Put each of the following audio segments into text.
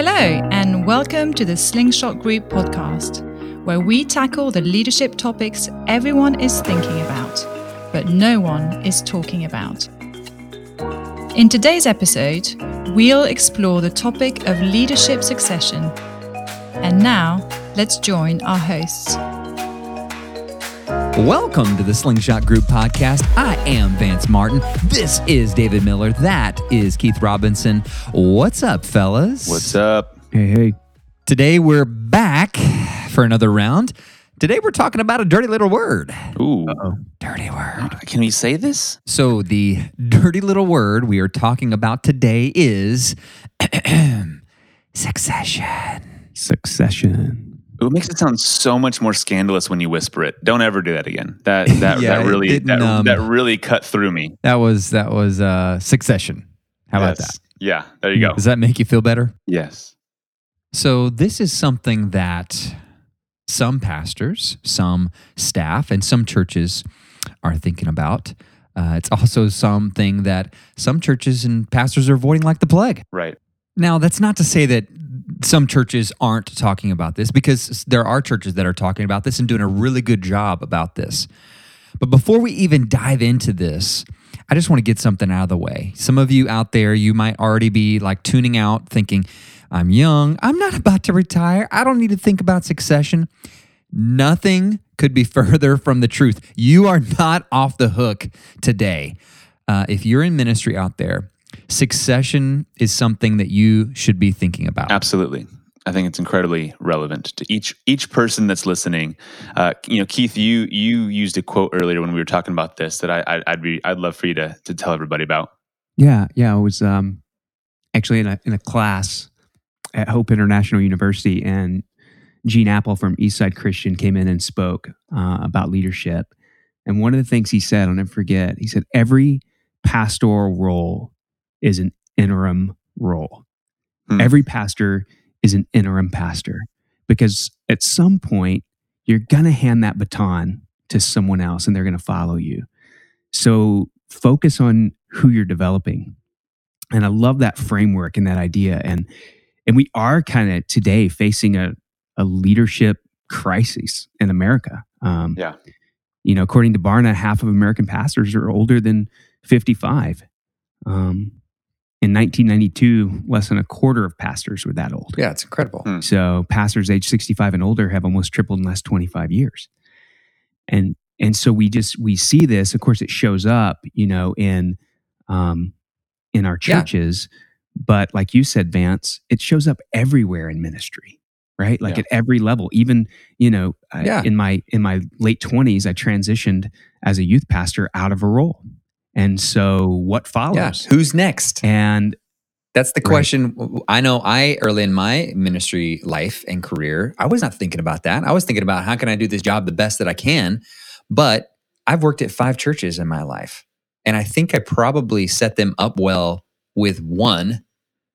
Hello, and welcome to the Slingshot Group podcast, where we tackle the leadership topics everyone is thinking about, but no one is talking about. In today's episode, we'll explore the topic of leadership succession. And now, let's join our hosts. Welcome to the Slingshot Group podcast. I am Vance Martin. This is David Miller. That is Keith Robinson. What's up, fellas? What's up? Hey, hey. Today we're back for another round. Today we're talking about a dirty little word. Ooh. Dirty word. Uh, can we say this? So, the dirty little word we are talking about today is succession. Succession. It makes it sound so much more scandalous when you whisper it. Don't ever do that again. That that, Yeah, that really that, um, that really cut through me. That was that was uh succession. How about that? Yeah, there you go. Does that make you feel better? Yes. So, this is something that some pastors, some staff, and some churches are thinking about. Uh, it's also something that some churches and pastors are avoiding like the plague. Right. Now, that's not to say that some churches aren't talking about this because there are churches that are talking about this and doing a really good job about this. But before we even dive into this, I just want to get something out of the way. Some of you out there, you might already be like tuning out thinking, I'm young. I'm not about to retire. I don't need to think about succession. Nothing could be further from the truth. You are not off the hook today. Uh, if you're in ministry out there, succession is something that you should be thinking about. Absolutely. I think it's incredibly relevant to each each person that's listening. Uh, you know, Keith, you you used a quote earlier when we were talking about this that I, I I'd be I'd love for you to to tell everybody about. Yeah, yeah. I was um, actually in a in a class at Hope International University, and Gene Appel from Eastside Christian came in and spoke uh, about leadership. And one of the things he said, I'll never forget, he said, every pastoral role is an interim role. Hmm. Every pastor is an interim pastor because at some point you're going to hand that baton to someone else and they're going to follow you. So focus on who you're developing. And I love that framework and that idea. And and we are kind of today facing a, a leadership crisis in America. Um, Yeah. You know, according to Barna, half of American pastors are older than 55. Um, in 1992, less than a quarter of pastors were that old. Yeah, it's incredible. Hmm. So pastors age 65 and older have almost tripled in the last 25 years. And and so we just we see this, of course it shows up, you know, in um in our Yeah. churches, but like you said Vance, it shows up everywhere in ministry, right? Like Yeah. at every level. Even, you know, I- Yeah. in my in my late 20s I transitioned as a youth pastor out of a role. And so what Yeah. follows? Who's next? And That's the Right. question. I know I early in my ministry life and career, I was not thinking about that. I was thinking about how can I do this job the best that I can. But I've worked at five churches in my life. And I think I probably set them up well with one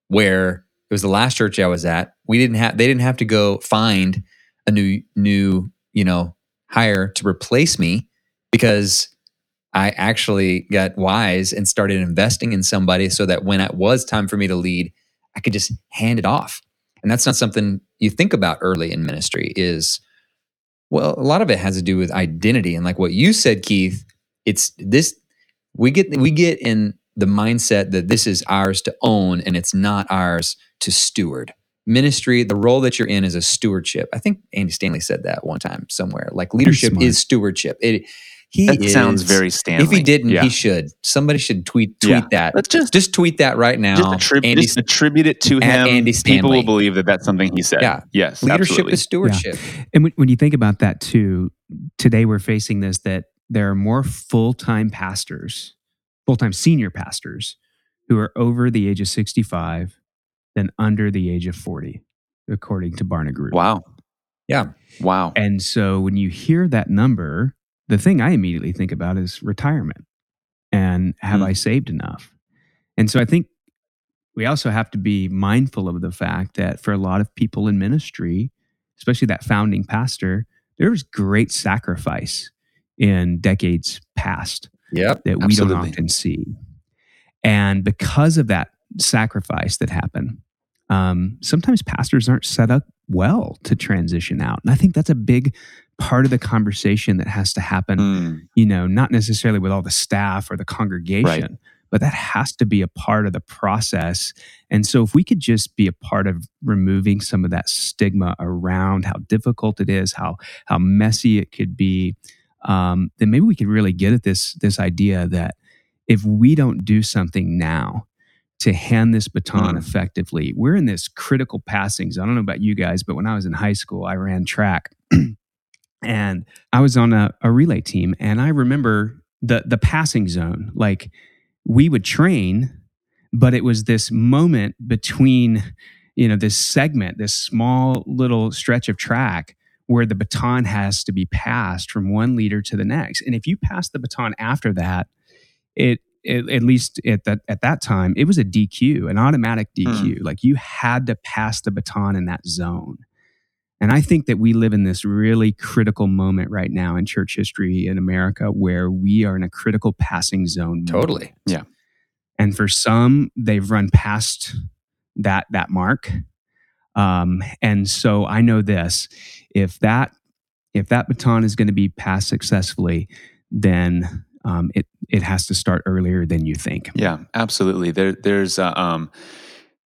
where it was the last church I was at. We didn't have they didn't have to go find a new new, you know, hire to replace me because I actually got wise and started investing in somebody so that when it was time for me to lead, I could just hand it off. And that's not something you think about early in ministry is well, a lot of it has to do with identity and like what you said Keith, it's this we get we get in the mindset that this is ours to own and it's not ours to steward. Ministry, the role that you're in is a stewardship. I think Andy Stanley said that one time somewhere. Like leadership is stewardship. It he That is, sounds very Stanley. if he didn't, yeah. he should. Somebody should tweet tweet Yeah. that. Let's just Just tweet that right now. just, attrib- Andy, just attribute it to him. Andy People will believe that that's something he said. Yeah. Yes. leadership absolutely. is stewardship. And when, when you think about that too, today we're facing this that there are more full time pastors, full time senior pastors who are over the age of 65 than under the age of 40, according to Barna Group. Wow. Yeah. Wow. And so when you hear that number, the thing I immediately think about is retirement and have Hmm. I saved enough? And so I think we also have to be mindful of the fact that for a lot of people in ministry, especially that founding pastor, there was great sacrifice in decades past Yep. that we Absolutely. don't often see. And because of that sacrifice that happened, um, sometimes pastors aren't set up well to transition out. And I think that's a big part of the conversation that has to happen, Mm, you know, not necessarily with all the staff or the congregation, but that has to be a part of the process. And so if we could just be a part of removing some of that stigma around how difficult it is, how how messy it could be, um, then maybe we could really get at this this idea that if we don't do something now to hand this baton Mm. effectively, we're in this critical passing zone. I don't know about you guys, but when I was in high school, I ran track. and I was on a, a relay team, and I remember the the passing zone. Like we would train, but it was this moment between, you know, this segment, this small little stretch of track where the baton has to be passed from one leader to the next. And if you pass the baton after that, it, it at least at that at that time, it was a DQ, an automatic DQ. Hmm. Like you had to pass the baton in that zone. And I think that we live in this really critical moment right now in church history in America where we are in a critical passing zone. moment. Yeah. And for some, they've run past that that mark. Um, and so I know this: if that if that baton is going to be passed successfully, then um, it it has to start earlier than you think. Yeah, absolutely. There, there's uh, um,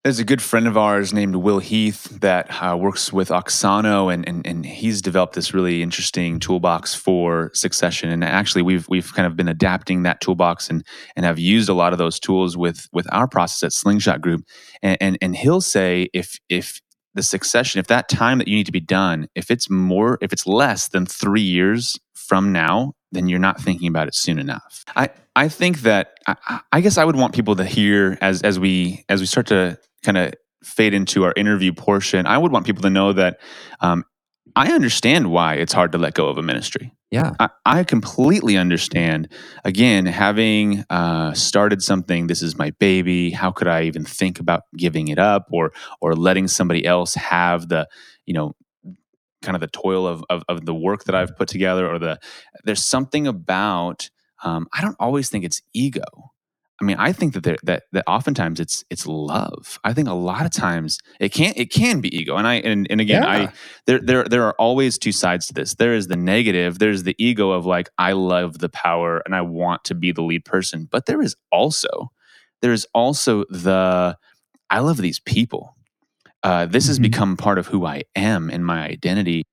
there's a good friend of ours named Will Heath that uh, works with Auxano, and, and and he's developed this really interesting toolbox for succession. And actually, we've we've kind of been adapting that toolbox and and have used a lot of those tools with with our process at Slingshot Group. And and, and he'll say if if the succession, if that time that you need to be done, if it's more, if it's less than three years from now, then you're not thinking about it soon enough. I, I think that I, I guess I would want people to hear as as we as we start to kind of fade into our interview portion. I would want people to know that um, I understand why it's hard to let go of a ministry. Yeah. I, I completely understand. Again, having uh, started something, this is my baby. How could I even think about giving it up or or letting somebody else have the you know kind of the toil of of, of the work that I've put together or the there's something about um, I don't always think it's ego. I mean, I think that there, that that oftentimes it's it's love. I think a lot of times it can it can be ego, and I and, and again, I there there there are always two sides to this. There is the negative. There's the ego of like I love the power and I want to be the lead person, but there is also there is also the I love these people. Uh, this has Mhm. become part of who I am and my identity.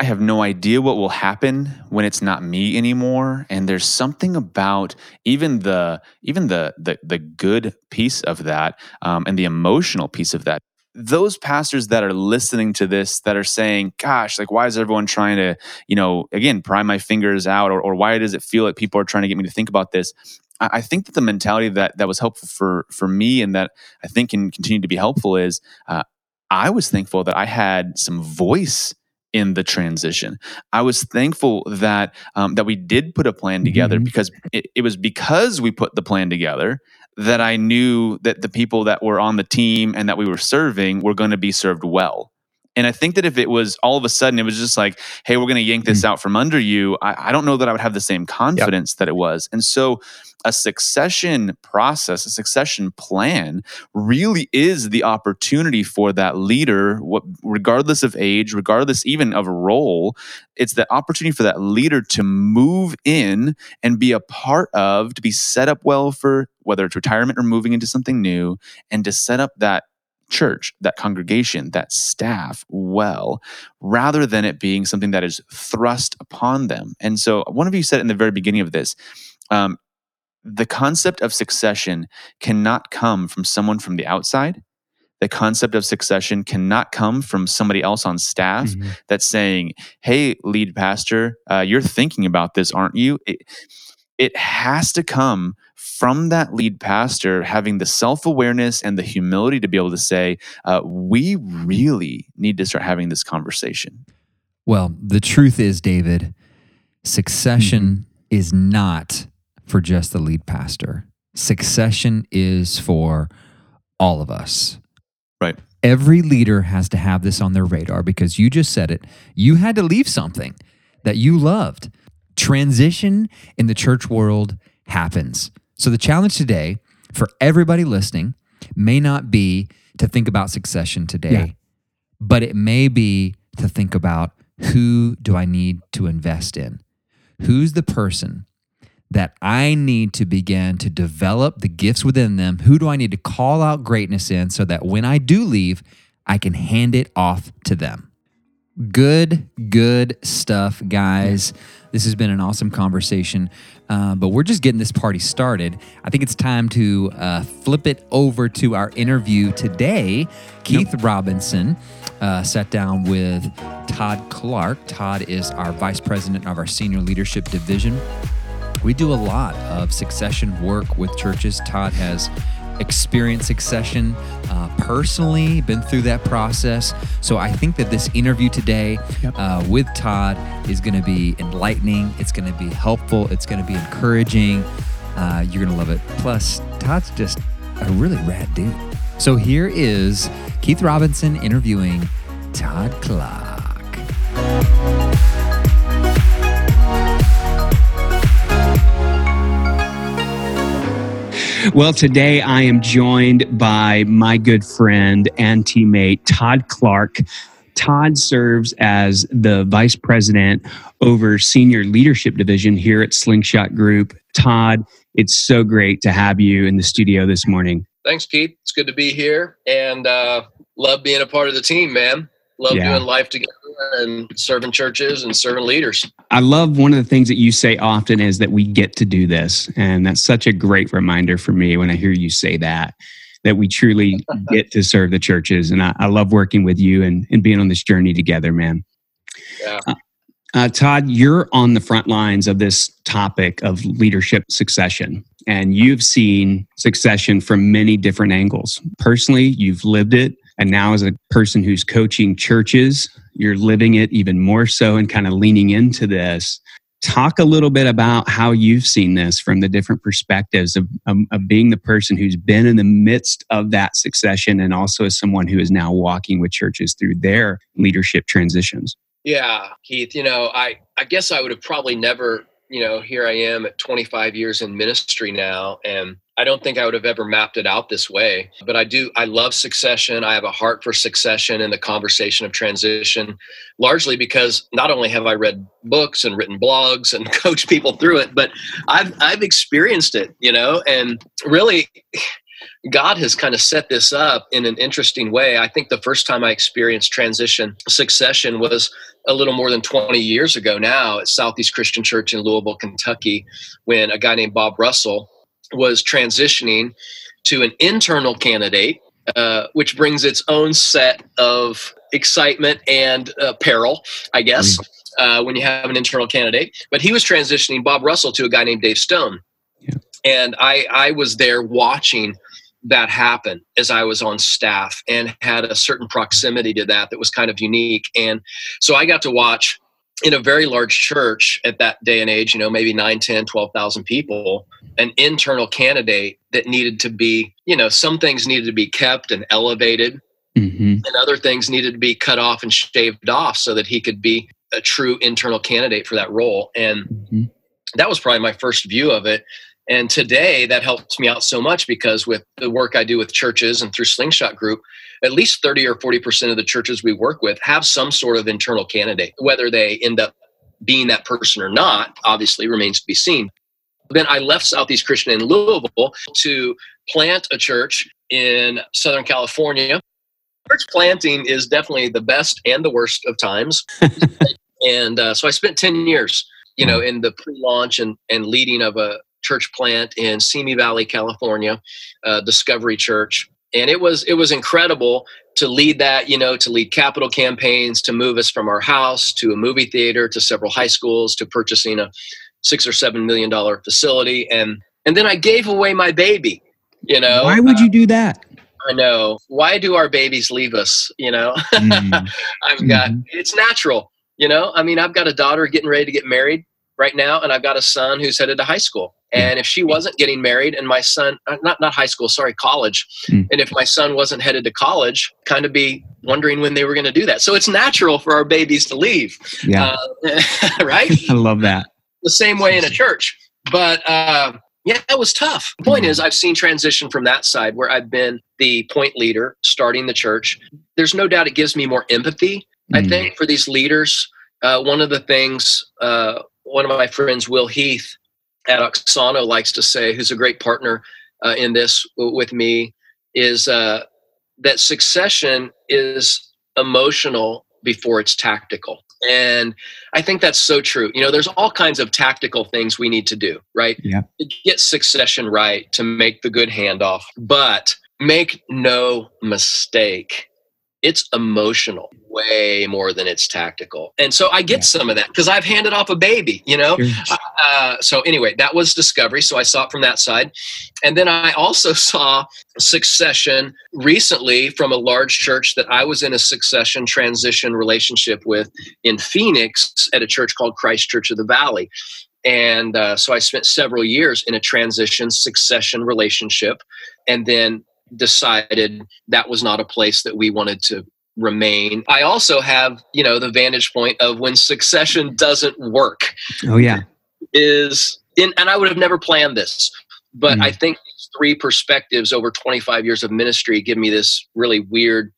I have no idea what will happen when it's not me anymore. And there's something about even the even the the the good piece of that um, and the emotional piece of that. Those pastors that are listening to this that are saying, "Gosh, like why is everyone trying to, you know, again, pry my fingers out, or, or why does it feel like people are trying to get me to think about this?" I, think that the mentality that that was helpful for for me and that I think can continue to be helpful is uh, I was thankful that I had some voice in the transition. I was thankful that um, that we did put a plan together Mhm. because it, it was because we put the plan together that I knew that the people that were on the team and that we were serving were going to be served well. And I think that if it was all of a sudden, it was just like, hey, we're going to yank this mm. out from under you, I, I don't know that I would have the same confidence that it was. And so a succession process, a succession plan really is the opportunity for that leader, what, regardless of age, regardless even of role, it's the opportunity for that leader to move in and be a part of, to be set up well for whether it's retirement or moving into something new, and to set up that church, that congregation, that staff well, rather than it being something that is thrust upon them. And so, one of you said in the very beginning of this, um, the concept of succession cannot come from someone from the outside. The concept of succession cannot come from somebody else on staff Mhm. that's saying, "Hey, lead pastor, uh, you're thinking about this, aren't you?" It, it has to come from that lead pastor having the self awareness and the humility to be able to say, uh, "We really need to start having this conversation." Well, the truth is, David, succession is not for just the lead pastor. Succession is for all of us. Right. Every leader has to have this on their radar because you just said it. You had to leave something that you loved. Transition in the church world happens. So, the challenge today for everybody listening may not be to think about succession today, Yeah. but it may be to think about who do I need to invest in? Who's the person that I need to begin to develop the gifts within them? Who do I need to call out greatness in so that when I do leave, I can hand it off to them? Good, good stuff, guys. This has been an awesome conversation, uh, but we're just getting this party started. I think it's time to uh, flip it over to our interview today. Keith Robinson uh, sat down with Todd Clark. Todd is our vice president of our senior leadership division. We do a lot of succession work with churches. Todd has experienced succession uh, personally, been through that process. So I think that this interview today Yep. uh, with Todd is going to be enlightening. It's going to be helpful. It's going to be encouraging. Uh, you're going to love it. Plus, Todd's just a really rad dude. So here is Keith Robinson interviewing Todd Clark. Well, today I am joined by my good friend and teammate, Todd Clark. Todd serves as the vice president over senior leadership division here at Slingshot Group. Todd, it's so great to have you in the studio this morning. Thanks, Pete. It's good to be here and uh, love being a part of the team, man. Love Yeah. doing life together and serving churches and serving leaders. I love one of the things that you say often is that we get to do this. And that's such a great reminder for me when I hear you say that, that we truly get to serve the churches. And I, I love working with you and, and being on this journey together, man. Yeah. Uh, uh, Todd, you're on the front lines of this topic of leadership succession, and you've seen succession from many different angles. Personally, you've lived it. And now, as a person who's coaching churches, you're living it even more so and kind of leaning into this. Talk a little bit about how you've seen this from the different perspectives of, of, of being the person who's been in the midst of that succession and also as someone who is now walking with churches through their leadership transitions. Yeah, Keith. You know, I I guess I would have probably never. You know, here I am at 25 years in ministry now, and I don't think I would have ever mapped it out this way. But I do. I love succession. I have a heart for succession and the conversation of transition, largely because not only have I read books and written blogs and coached people through it, but I've I've experienced it. You know, and really. God has kind of set this up in an interesting way. I think the first time I experienced transition succession was a little more than 20 years ago now at Southeast Christian Church in Louisville, Kentucky, when a guy named Bob Russell was transitioning to an internal candidate, uh, which brings its own set of excitement and uh, peril, I guess, uh, when you have an internal candidate. But he was transitioning Bob Russell to a guy named Dave Stone. Yeah. And I, I was there watching that happen as I was on staff and had a certain proximity to that that was kind of unique. And so I got to watch in a very large church at that day and age, you know, maybe 9, 10, 12,000 people, an internal candidate that needed to be, you know, some things needed to be kept and elevated Mm-hmm. and other things needed to be cut off and shaved off so that he could be a true internal candidate for that role. And Mm-hmm. that was probably my first view of it. And today that helps me out so much because with the work I do with churches and through Slingshot Group, at least 30 or 40% of the churches we work with have some sort of internal candidate. Whether they end up being that person or not, obviously remains to be seen. Then I left Southeast Christian in Louisville to plant a church in Southern California. Church planting is definitely the best and the worst of times. and uh, so I spent 10 years, you know, in the pre-launch and, and leading of a church plant in Simi Valley, California, uh, Discovery Church. And it was it was incredible to lead that, you know, to lead capital campaigns, to move us from our house to a movie theater, to several high schools, to purchasing a six or seven million dollar facility, and and then I gave away my baby. You know, Why would you do that? I know. Why do our babies leave us? You know, Mm, I've got Mhm. it's natural. You know, I mean, I've got a daughter getting ready to get married right now, and I've got a son who's headed to high school. And if she wasn't getting married, and my son, uh, not not high school, sorry, college, Mm. and if my son wasn't headed to college, kind of be wondering when they were going to do that. So it's natural for our babies to leave, yeah, uh, right? I love that. The same way in a church. But uh, Yeah, it was tough. The point is, I've seen transition from that side where I've been the point leader starting the church. There's no doubt it gives me more empathy, I Mm. think, for these leaders. Uh, one of the things, uh, one of my friends, Will Heath at Auxano, likes to say, who's a great partner uh, in this w- with me, is uh, that succession is emotional before it's tactical. And I think that's so true. You know, there's all kinds of tactical things we need to do, right? Yeah. To get succession right, to make the good handoff. But make no mistake, it's emotional way more than it's tactical. And so I get Yeah. some of that because I've handed off a baby, you know? Sure. Uh, so anyway, that was discovery. So I saw it from that side, and then I also saw succession recently from a large church that I was in a succession transition relationship with in Phoenix at a church called Christ Church of the Valley. And uh, so I spent several years in a transition succession relationship, and then decided that was not a place that we wanted to remain. I also have, you know, the vantage point of when succession doesn't work Oh yeah. Is in, and I would have never planned this, but Mm. I think these three perspectives over 25 years of ministry give me this really weird,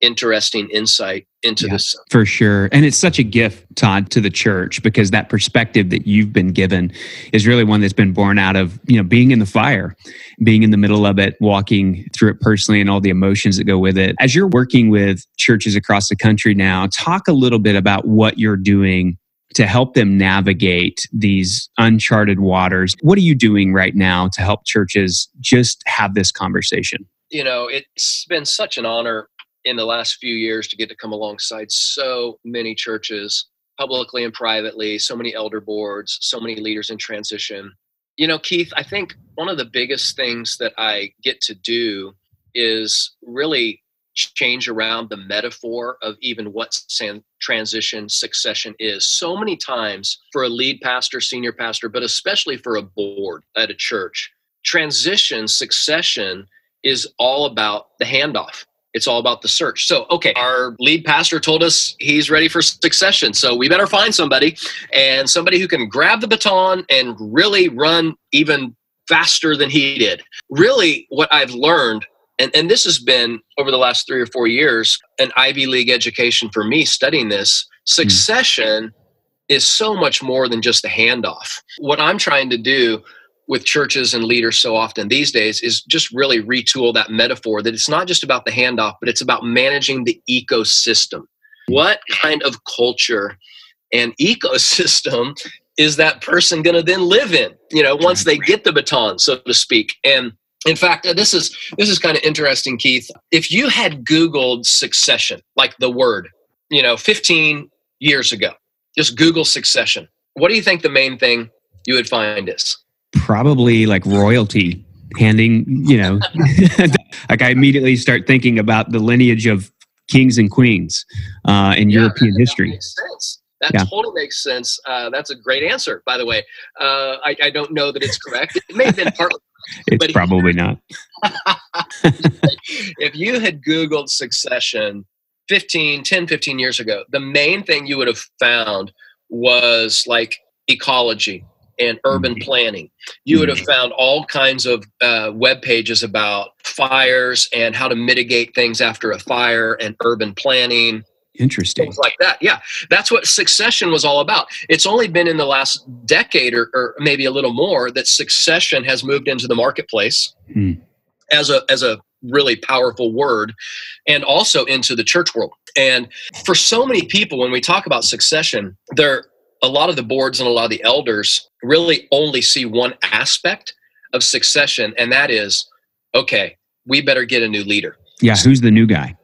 interesting insight into Yeah. this. For sure. And it's such a gift, Todd, to the church because that perspective that you've been given is really one that's been born out of, you know, being in the fire, being in the middle of it, walking through it personally and all the emotions that go with it. As you're working with churches across the country now, talk a little bit about what you're doing to help them navigate these uncharted waters. What are you doing right now to help churches just have this conversation? You know, it's been such an honor in the last few years to get to come alongside so many churches, publicly and privately, so many elder boards, so many leaders in transition. You know, Keith, I think one of the biggest things that I get to do is really change around the metaphor of even what transition succession is. So many times for a lead pastor, senior pastor, but especially for a board at a church, transition succession is all about the handoff. It's all about the search. So, okay, our lead pastor told us he's ready for succession. So, we better find somebody and somebody who can grab the baton and really run even faster than he did. Really, what I've learned, and, and this has been over the last three or four years, an Ivy League education for me studying this, succession is so much more than just a handoff. What I'm trying to do with churches and leaders so often these days is just really retool that metaphor that it's not just about the handoff, but it's about managing the ecosystem. What kind of culture and ecosystem is that person going to then live in? You know, once they get the baton, so to speak. And in fact, this is this is kind of interesting, Keith. If you had Googled succession, like the word, you know, 15 years ago, just Google succession. What do you think the main thing you would find is? probably like royalty handing you know like i immediately start thinking about the lineage of kings and queens uh, in Yeah, european that history makes sense. That Yeah. totally makes sense. Uh, that's a great answer, by the way. Uh, I, I don't know that it's correct. It may have been partly. It's probably not. If you had Googled succession 15, 10, 15 years ago, the main thing you would have found was like ecology and urban planning. You would have found all kinds of uh, web pages about fires and how to mitigate things after a fire and urban planning interesting things like that. Yeah, that's what succession was all about. It's only been in the last decade or, or maybe a little more that succession has moved into the marketplace Hmm. as a as a really powerful word, and also into the church world. And for so many people, when we talk about succession, there a lot of the boards and a lot of the elders really only see one aspect of succession, and that is, okay, we better get a new leader yeah who's the new guy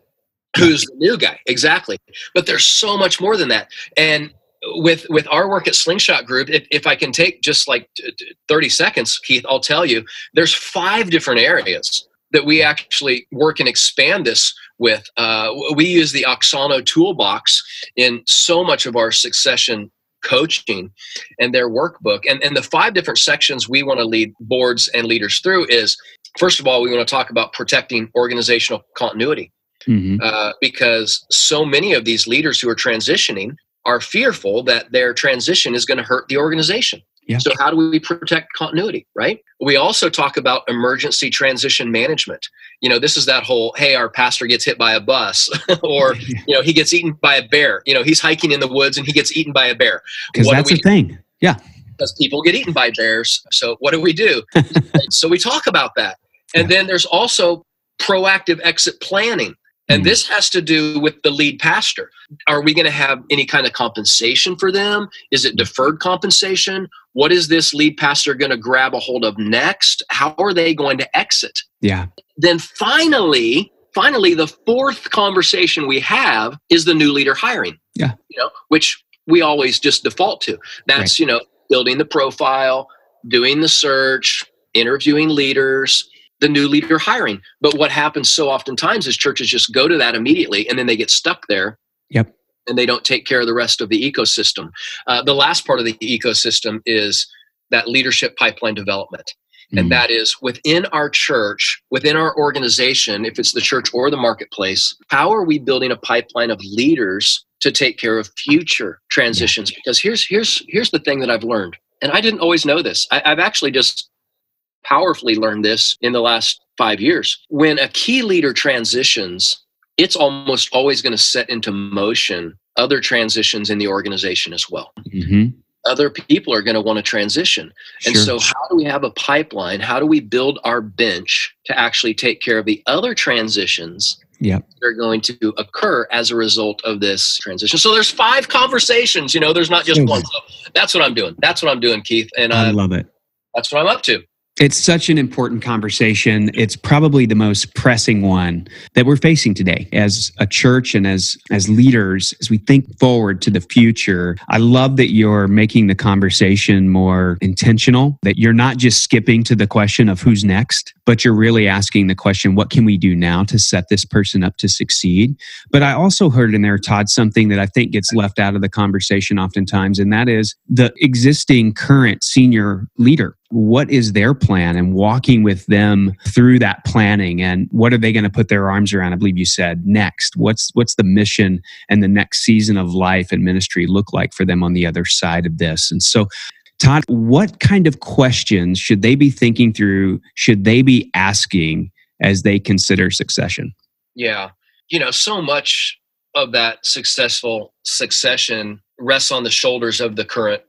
who's the new guy. Exactly. But there's so much more than that. And with with our work at slingshot group if, if i can take just like t- t- 30 seconds keith i'll tell you there's five different areas that we actually work and expand this with. Uh, we use the auxano toolbox in so much of our succession coaching and their workbook. And, and the five different sections we want to lead boards and leaders through is first of all we want to talk about protecting organizational continuity Mhm. uh, because so many of these leaders who are transitioning are fearful that their transition is going to hurt the organization. Yeah. So, how do we protect continuity, right? We also talk about emergency transition management. You know, this is that whole hey, our pastor gets hit by a bus, or, you know, he gets eaten by a bear. You know, he's hiking in the woods and he gets eaten by a bear. Because that's a thing. Yeah. because people get eaten by bears. So what do we do? so we talk about that. And then there's also proactive exit planning. And Mm. this has to do with the lead pastor. Are we going to have any kind of compensation for them? Is it deferred compensation? What is this lead pastor going to grab a hold of next? How are they going to exit? Yeah. Then finally, finally, the fourth conversation we have is the new leader hiring. Yeah. You know, which we always just default to. That's, you know, building the profile, doing the search, interviewing leaders, the new leader hiring. But what happens so oftentimes is churches just go to that immediately and then they get stuck there. Yep. And they don't take care of the rest of the ecosystem. Uh, the last part of the ecosystem is that leadership pipeline development. Mm. And that is within our church, within our organization, if it's the church or the marketplace, how are we building a pipeline of leaders to take care of future transitions? Because here's here's here's the thing that I've learned, and I didn't always know this. I, I've actually just powerfully learned this in the last five years. When a key leader transitions, it's almost always going to set into motion other transitions in the organization as well Mhm. other people are going to want to transition. And so, how do we have a pipeline? How do we build our bench to actually take care of the other transitions Yep. that are going to occur as a result of this transition? So, there's five conversations. You know, there's not just one. So that's what I'm doing. That's what I'm doing, Keith, and I uh, love it. that's what I'm up to. It's such an important conversation. It's probably the most pressing one that we're facing today as a church and as as leaders as we think forward to the future. I love that you're making the conversation more intentional, that you're not just skipping to the question of who's next, but you're really asking the question what can we do now to set this person up to succeed? But I also heard in there Todd something that I think gets left out of the conversation oftentimes and that is the existing current senior leader what is their plan and walking with them through that planning? And what are they going to put their arms around? I believe you said next. What's what's the mission and the next season of life and ministry look like for them on the other side of this? And so todd what kind of questions should they be thinking through should they be asking as they consider succession? Yeah. You know, so much of that successful succession rests on the shoulders of the current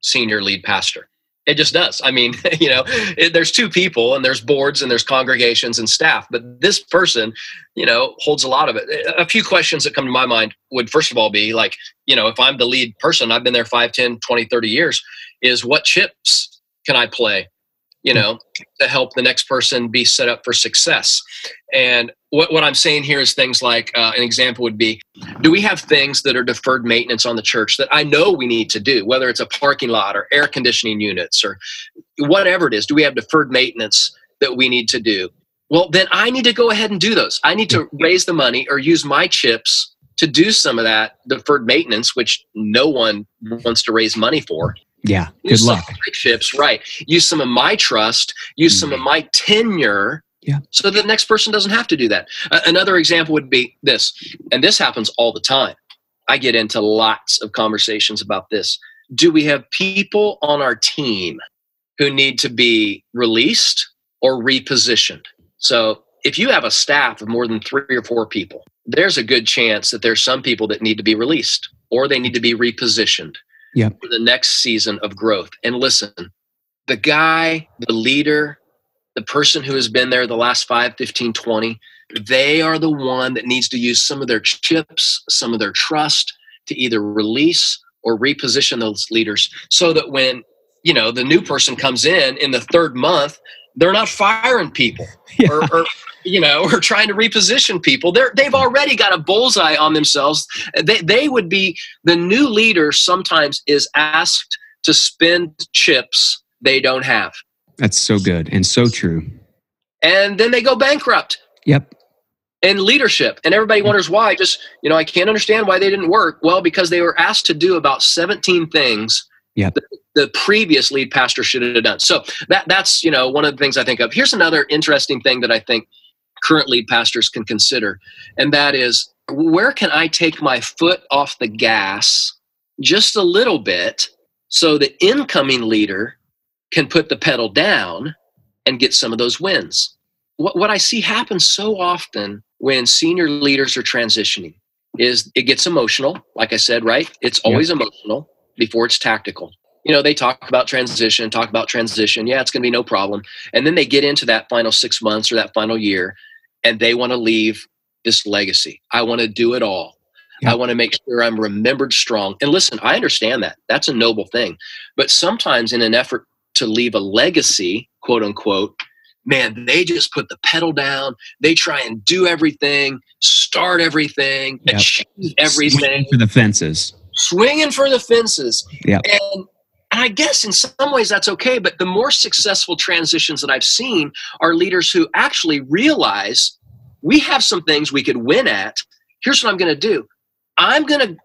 senior lead pastor. It just does. I mean, you know, it, there's two people and there's boards and there's congregations and staff, but this person, you know, holds a lot of it. A few questions that come to my mind would first of all be like, you know, if I'm the lead person, I've been there 5, 10, 20, 30 years, is what chips can I play, you know, to help the next person be set up for success? And what, what I'm saying here is things like uh, an example would be do we have things that are deferred maintenance on the church that I know we need to do, whether it's a parking lot or air conditioning units or whatever it is? Do we have deferred maintenance that we need to do? Well, then I need to go ahead and do those. I need to raise the money or use my chips to do some of that deferred maintenance, which no one wants to raise money for. Yeah good Use some luck of my chips, right? Use some of my trust. Use some of my tenure. Yeah. So the next person doesn't have to do that. Uh, another example would be this, and this happens all the time. I get into lots of conversations about this. Do we have people on our team who need to be released or repositioned? So if you have a staff of more than three or four people, there's a good chance that there's some people that need to be released or they need to be repositioned Yep. for the next season of growth. And listen, the guy, the leader, the person who has been there the last 5, 15, 20, they are the one that needs to use some of their chips, some of their trust to either release or reposition those leaders so that when, you know, the new person comes in in the third month, they're not firing people Yeah. or, or you know, or trying to reposition people. They're they've already got a bullseye on themselves. They they would be the new leader sometimes is asked to spend chips they don't have. that's so good and so true And then they go bankrupt yep And leadership. And everybody mm. wonders why. Just, you know, I can't understand why they didn't work. Well, because they were asked to do about 17 things Yep. that the previous lead pastor should have done. So that that's, you know, one of the things I think of. Here's another interesting thing that I think current lead pastors can consider, and that is where can I take my foot off the gas just a little bit so the incoming leader can put the pedal down and get some of those wins. What, what I see happen so often when senior leaders are transitioning is it gets emotional. Like I said, right? It's always yep. emotional before it's tactical. You know, they talk about transition, talk about transition. Yeah, it's going to be no problem. And then they get into that final six months or that final year and they want to leave this legacy. I want to do it all. Yep. I want to make sure I'm remembered strong. And listen, I understand that. That's a noble thing. But sometimes, in an effort to leave a legacy, quote unquote, man, they just put the pedal down. They try and do everything, start everything, yep. achieve everything. Swinging for the fences. Swinging for the fences. Yeah. And, and I guess in some ways that's okay. But the more successful transitions that I've seen are leaders who actually realize we have some things we could win at. Here's what I'm going to do. I'm going to,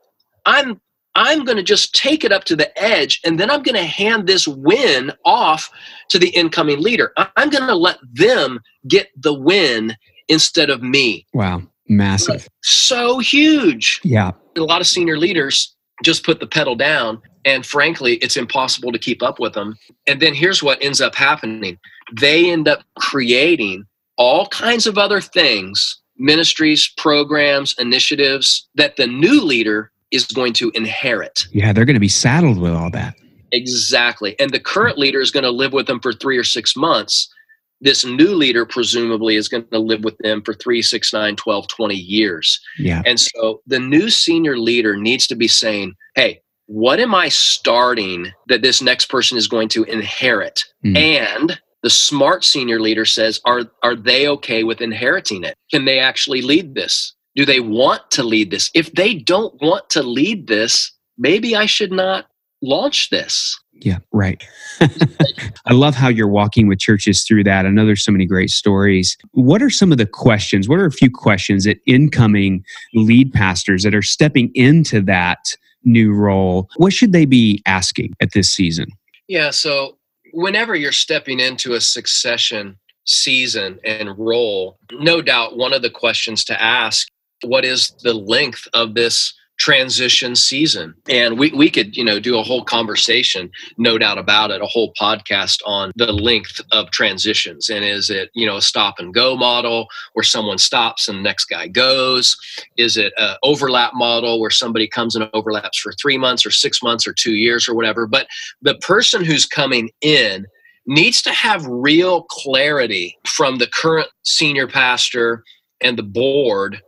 I'm I'm going to just take it up to the edge and then I'm going to hand this win off to the incoming leader. I'm going to let them get the win instead of me. Wow, massive. So huge. Yeah. A lot of senior leaders just put the pedal down and frankly, it's impossible to keep up with them. And then here's what ends up happening. They end up creating all kinds of other things, ministries, programs, initiatives that the new leader is going to inherit. Yeah, they're going to be saddled with all that. Exactly. And the current leader is going to live with them for three or six months. This new leader, presumably, is going to live with them for three, six, nine, 12, 20 years. Yeah. And so the new senior leader needs to be saying, hey, what am I starting that this next person is going to inherit? Mm. And the smart senior leader says, are, are they okay with inheriting it? Can they actually lead this? Do they want to lead this? If they don't want to lead this, maybe I should not launch this. Yeah, right. I love how you're walking with churches through that. I know there's so many great stories. What are some of the questions? What are a few questions that incoming lead pastors that are stepping into that new role, what should they be asking at this season? Yeah, so whenever you're stepping into a succession season and role, no doubt one of the questions to ask what is the length of this transition season. And we, we could you know do a whole conversation no doubt about it a whole podcast on the length of transitions. And is it you know a stop and go model where someone stops and the next guy goes? Is it a overlap model where somebody comes and overlaps for three months or six months or two years or whatever? But the person who's coming in needs to have real clarity from the current senior pastor and the board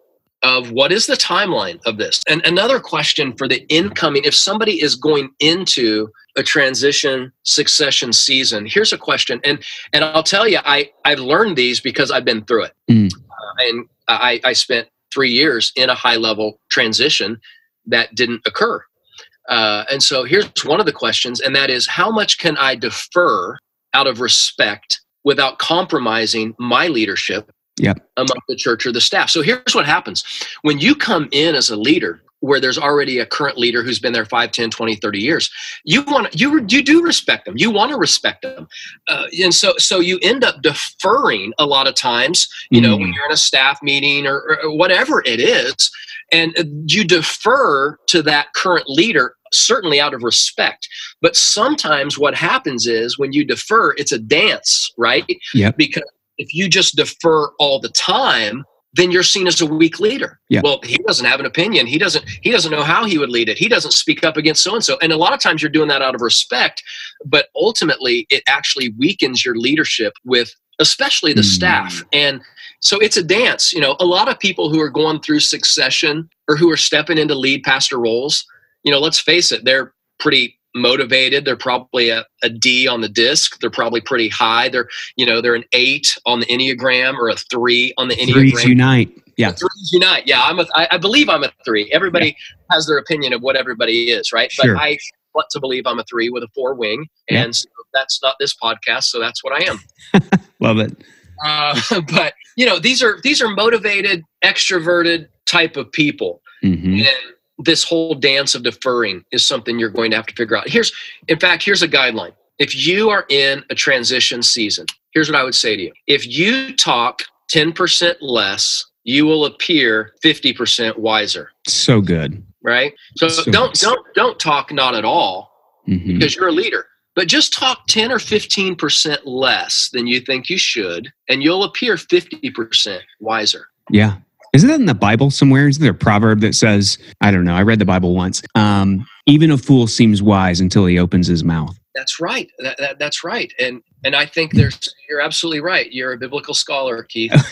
of what is the timeline of this? And another question for the incoming if somebody is going into a transition succession season here's a question and and i'll tell you i i've learned these because i've been through it. Mm. uh, and i i spent three years in a high level transition that didn't occur. Uh, and so here's one of the questions and that is how much can i defer out of respect without compromising my leadership yep. among the church or the staff. So here's what happens when you come in as a leader where there's already a current leader who's been there 5 10 20 30 years you want you you do respect them you want to respect them uh, and so so you end up deferring a lot of times you know when mm. you're in a staff meeting or, or whatever it is and you defer to that current leader certainly out of respect but sometimes what happens is when you defer it's a dance right yeah because if you just defer all the time, then you're seen as a weak leader. Yeah. Well, he doesn't have an opinion. He doesn't he doesn't know how he would lead it. He doesn't speak up against so and so. And a lot of times you're doing that out of respect, but ultimately it actually weakens your leadership with especially the mm. staff. And so it's a dance. You know, a lot of people who are going through succession or who are stepping into lead pastor roles, you know, let's face it, they're pretty motivated. They're probably a, a d on the disc. They're probably pretty high. They're you know they're an eight on the enneagram or a three on the enneagram. threes unite. Yeah. Threes unite. Yeah i'm a I, I believe i'm a three. Everybody yeah. has their opinion of what everybody is right? Sure. but i want to believe i'm a three with a four wing and yeah. so that's not this podcast so that's what i am. Love it. Uh, but you know these are these are motivated extroverted type of people. Mm-hmm. and this whole dance of deferring is something you're going to have to figure out. Here's, in fact, here's a guideline. If you are in a transition season, here's what I would say to you. If you talk 10% less, you will appear 50% wiser. So good. Right? So, so don't don't don't talk not at all. Mhm. because you're a leader. But just talk 10 or 15% less than you think you should, and you'll appear 50% wiser. Yeah. Isn't that in the Bible somewhere? Isn't there a proverb that says, I don't know, I read the Bible once. Um, even a fool seems wise until he opens his mouth. That's right. That, that, that's right. And and I think there's you're absolutely right. You're a biblical scholar, Keith.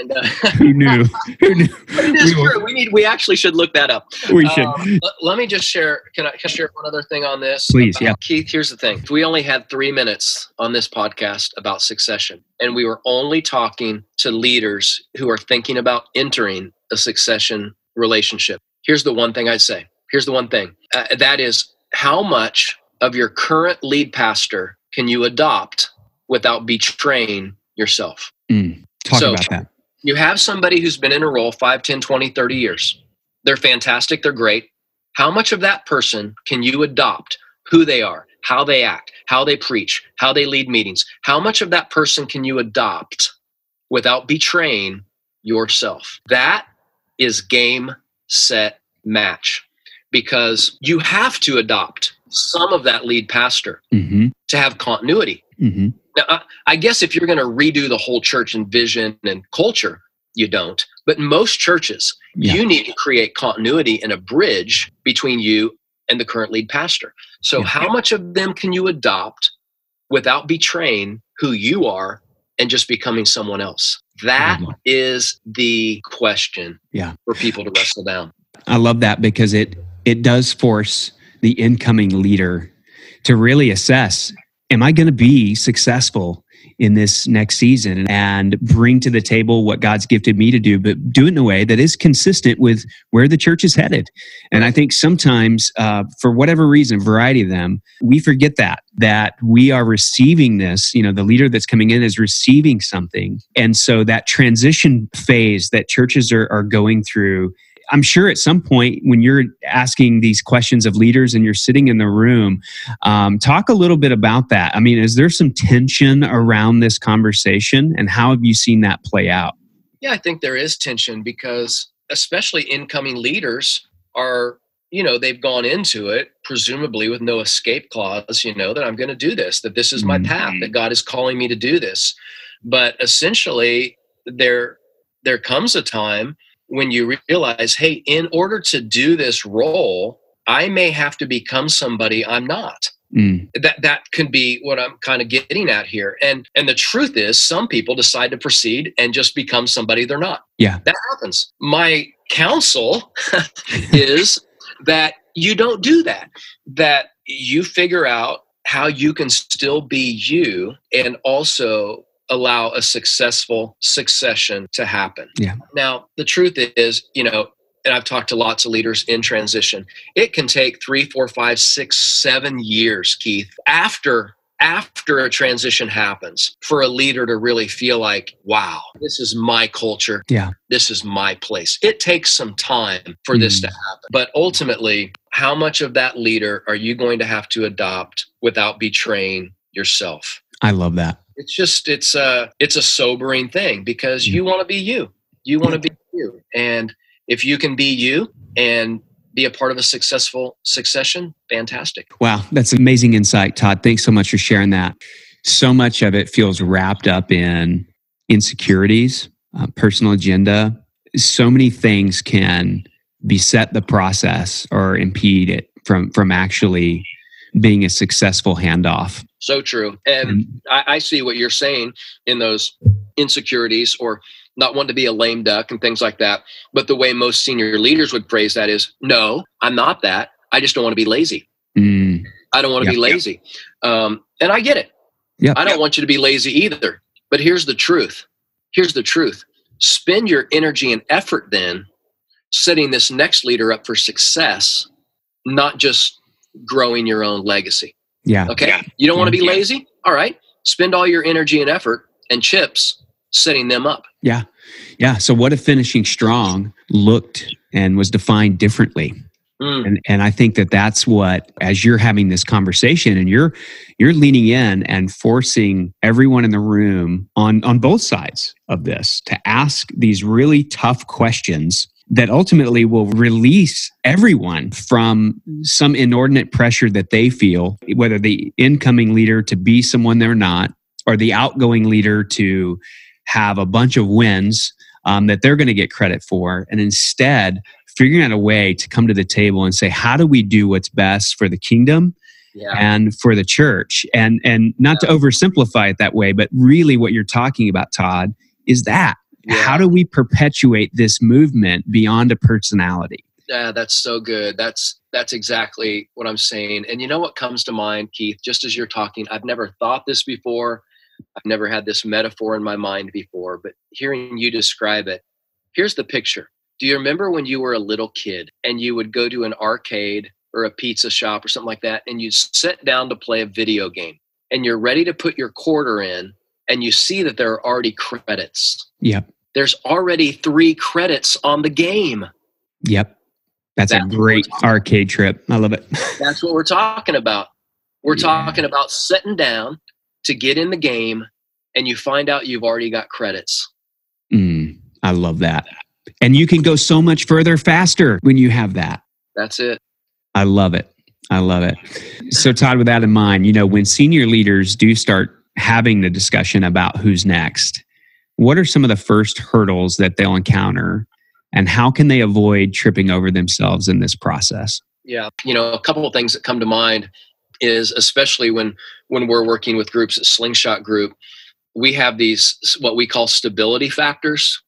And uh, Who knew? Who knew? it is We will- true. We need we actually should look that up. We should. Um, let, let me just share. Can I, can I share one other thing on this? Please, About- yeah. Keith, here's the thing. If we only had three minutes on this podcast about succession, and we were only talking to leaders who are thinking about entering a succession relationship, here's the one thing I'd say. Here's the one thing. Uh, that is, how much of your current lead pastor can you adopt without betraying yourself? Mm, talk So- about that. you have somebody who's been in a role 5 10 20 30 years. They're fantastic they're great. How much of that person can you adopt who they are how they act how they preach how they lead meetings? How much of that person can you adopt without betraying yourself? That is game set match. Because you have to adopt some of that lead pastor hmm to have continuity hmm now, I, I guess if you're going to redo the whole church and vision and culture, you don't. But most churches, Yeah. you need to create continuity and a bridge between you and the current lead pastor. So, Yeah. how much of them can you adopt without betraying who you are and just becoming someone else? That love is the question Yeah. for people to wrestle down. I love that because it it does force the incoming leader to really assess am I going to be successful in this next season and bring to the table what God's gifted me to do but do it in a way that is consistent with where the church is headed. And I think sometimes uh, for whatever reason variety of them we forget that that we are receiving this you know the leader that's coming in is receiving something and so that transition phase that churches are, are going through I'm sure at some point when you're asking these questions of leaders and you're sitting in the room, um, talk a little bit about that. I mean, is there some tension around this conversation and how have you seen that play out? Yeah, I think there is tension because especially incoming leaders are, you know, they've gone into it presumably with no escape clause, you know, that I'm going to do this, that this is my Mhm. path, that God is calling me to do this. But essentially there there comes a time when you realize, hey, in order to do this role, I may have to become somebody I'm not Mm, that that can be what I'm kind of getting at here. And and the truth is some people decide to proceed and just become somebody they're not. Yeah. That happens. My counsel is that you don't do that. That you figure out how you can still be you and also allow a successful succession to happen. Yeah. Now, the truth is, you know, and I've talked to lots of leaders in transition it can take three four five six seven years keith after after a transition happens for a leader to really feel like wow this is my culture Yeah. this is my place it takes some time for this to mm. happen but ultimately how much of that leader are you going to have to adopt without betraying yourself I love that. It's just it's a it's a sobering thing because you want to be you you want to be you and if you can be you and be a part of a successful succession fantastic Wow, that's amazing insight, Todd. Thanks so much for sharing that. So much of it feels wrapped up in insecurities, uh, personal agenda. So many things can beset the process or impede it from from actually being a successful handoff. so true and And I, I see what you're saying in those insecurities or not wanting to be a lame duck and things like that but the way most senior leaders would phrase that is no i'm not that i just don't want to be lazy mm, i don't want to Yeah. be lazy um, and i get it Yep. I don't want you to be lazy either. But here's the truth. Here's the truth. Spend your energy and effort then setting this next leader up for success, not just growing your own legacy. yeah, Okay. You don't want to be lazy? All right. Spend all your energy and effort and chips setting them up. Yeah. Yeah. So, what if finishing strong looked and was defined differently? Mm, and and I think that that's what as you're having this conversation and you're you're leaning in and forcing everyone in the room on on both sides of this to ask these really tough questions that ultimately will release everyone from some inordinate pressure that they feel, whether the incoming leader to be someone they're not, or the outgoing leader to have a bunch of wins um, that they're going to get credit for. And instead, figuring out a way to come to the table and say, how do we do what's best for the kingdom? Yeah. and for the church and and not yeah. to oversimplify it that way but really what you're talking about todd is that yeah. how do we perpetuate this movement beyond a personality? Yeah that's so good. That's that's exactly what i'm saying. And you know what comes to mind keith? Just as you're talking i've never thought this before. I've never had this metaphor in my mind before but hearing you describe it here's the picture. Do you remember when you were a little kid and you would go to an arcade or a pizza shop or something like that and you'd sit down to play a video game and you're ready to put your quarter in and you see that there are already credits. Yep. There's already three credits on the game. Yep. That's, that's a great arcade trip. I love it. that's what we're talking about. We're yeah. talking about sitting down to get in the game and you find out you've already got credits. Mm, I love that. And you can go so much further faster when you have that. That's it. I love it. I love it. So, Todd, with that in mind, you know, when senior leaders do start having the discussion about who's next, what are some of the first hurdles that they'll encounter and how can they avoid tripping over themselves in this process? Yeah, you know, a couple of things that come to mind is especially when when we're working with groups at Slingshot Group, we have these what we call stability factors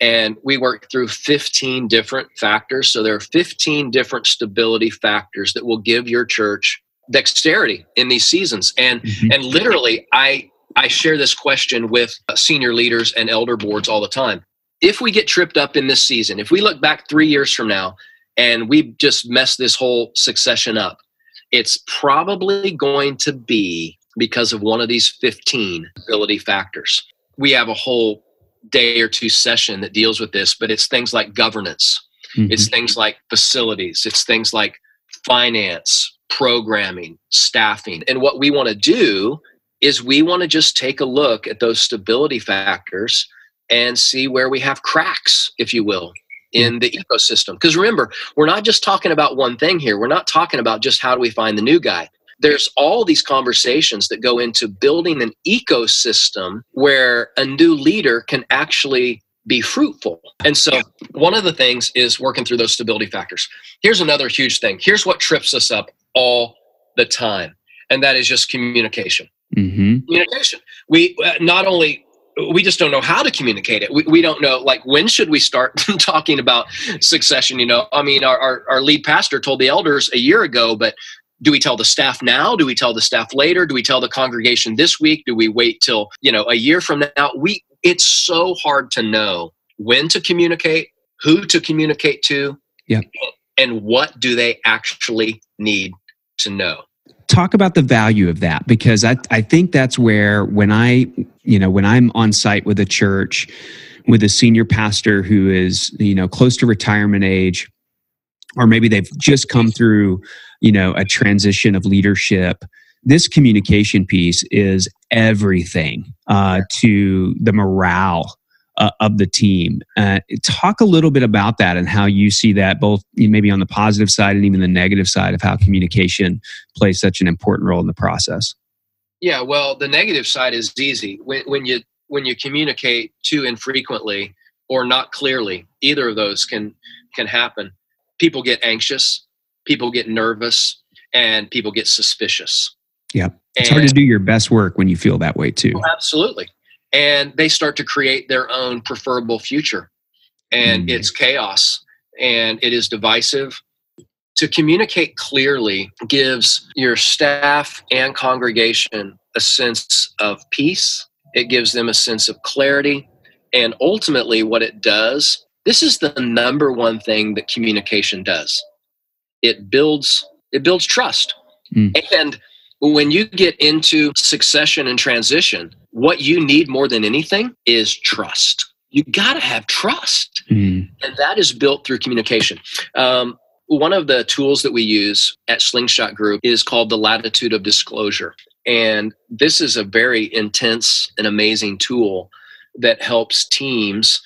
and we work through 15 different factors. So there are 15 different stability factors that will give your church dexterity in these seasons. And mm-hmm. and literally, I I share this question with senior leaders and elder boards all the time. If we get tripped up in this season, if we look back three years from now and we just mess this whole succession up, it's probably going to be because of one of these 15 stability factors. We have a whole day or two session that deals with this, but it's things like governance, mm-hmm. it's things like facilities, it's things like finance, programming, staffing. And what we want to do is we want to just take a look at those stability factors and see where we have cracks, if you will, in the ecosystem. Because remember, we're not just talking about one thing here. We're not talking about just how do we find the new guy there's all these conversations that go into building an ecosystem where a new leader can actually be fruitful. And so, one of the things is working through those stability factors. Here's another huge thing. Here's what trips us up all the time, and that is just communication. Mm-hmm. Communication. We uh, not only we just don't know how to communicate it. We, we don't know, like, when should we start talking about succession? You know, I mean, our, our, our lead pastor told the elders a year ago, but do we tell the staff now do we tell the staff later do we tell the congregation this week do we wait till you know a year from now we it's so hard to know when to communicate who to communicate to yeah and what do they actually need to know. Talk about the value of that because I, I think that's where when i you know when i'm on site with a church with a senior pastor who is you know close to retirement age or maybe they've just come through you know a transition of leadership this communication piece is everything uh, to the morale uh, of the team. Uh, talk a little bit about that and how you see that, both maybe on the positive side and even the negative side of how communication plays such an important role in the process. Yeah, well, the negative side is easy when, when you when you communicate too infrequently or not clearly. Either of those can can happen. People get anxious people get nervous and people get suspicious. Yeah. It's and, hard to do your best work when you feel that way too. Oh, absolutely. And they start to create their own preferable future. And mm. it's chaos and it is divisive. To communicate clearly gives your staff and congregation a sense of peace. It gives them a sense of clarity. And ultimately, what it does, this is the number one thing that communication does it builds it builds trust mm. and when you get into succession and transition what you need more than anything is trust you got to have trust mm. and that is built through communication um, one of the tools that we use at slingshot group is called the latitude of disclosure and this is a very intense and amazing tool that helps teams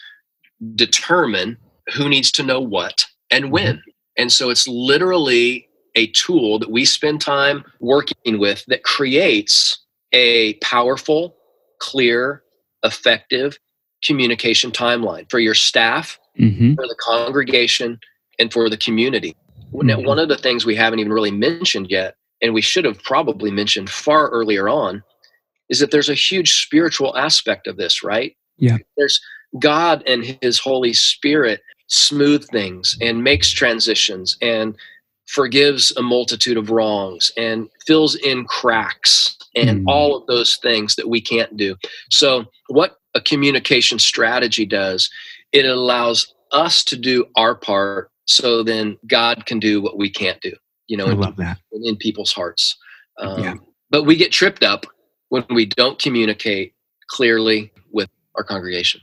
determine who needs to know what and when. And so it's literally a tool that we spend time working with that creates a powerful, clear, effective communication timeline for your staff, Mm-hmm. for the congregation, and for the community. Now, Mhm. one of the things we haven't even really mentioned yet, and we should have probably mentioned far earlier on, is that there's a huge spiritual aspect of this, right? Yeah. There's God and His Holy Spirit smooth things and makes transitions and forgives a multitude of wrongs and fills in cracks and Mm. all of those things that we can't do. So, what a communication strategy does, it allows us to do our part so then God can do what we can't do, you know, I in, love that. in people's hearts. Um, Yeah. But we get tripped up when we don't communicate clearly with our congregation.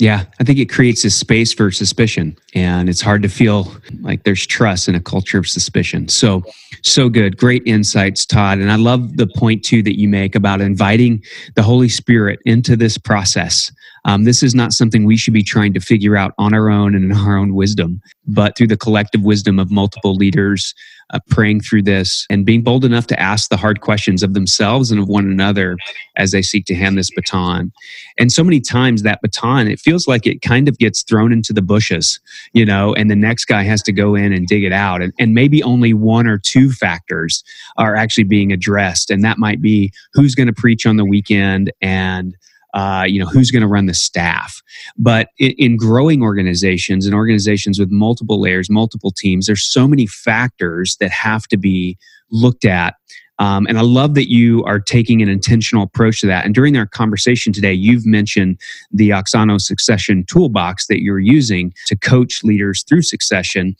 Yeah, I think it creates a space for suspicion, and it's hard to feel like there's trust in a culture of suspicion. So, so good. Great insights, Todd. And I love the point too that you make about inviting the Holy Spirit into this process. Um, this is not something we should be trying to figure out on our own and in our own wisdom, but through the collective wisdom of multiple leaders uh, praying through this and being bold enough to ask the hard questions of themselves and of one another as they seek to hand this baton. And so many times that baton, it feels like it kind of gets thrown into the bushes, you know, and the next guy has to go in and dig it out. And, and maybe only one or two factors are actually being addressed. And that might be who's going to preach on the weekend and uh, you know who's going to run the staff but in, in growing organizations and organizations with multiple layers multiple teams there's so many factors that have to be looked at um, and I love that you are taking an intentional approach to that. And during our conversation today, you've mentioned the Auxano Succession Toolbox that you're using to coach leaders through succession.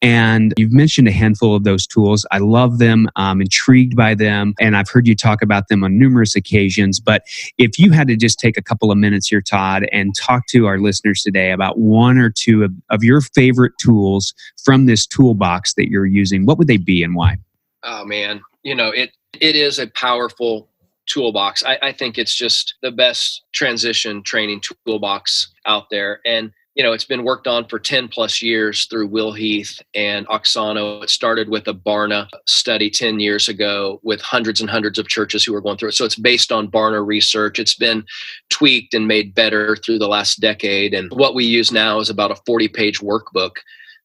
And you've mentioned a handful of those tools. I love them, I'm intrigued by them, and I've heard you talk about them on numerous occasions. But if you had to just take a couple of minutes here, Todd, and talk to our listeners today about one or two of, of your favorite tools from this toolbox that you're using, what would they be and why? Oh man, you know it. It is a powerful toolbox. I, I think it's just the best transition training toolbox out there, and you know it's been worked on for ten plus years through Will Heath and Auxano. It started with a Barna study ten years ago with hundreds and hundreds of churches who were going through it. So it's based on Barna research. It's been tweaked and made better through the last decade, and what we use now is about a forty-page workbook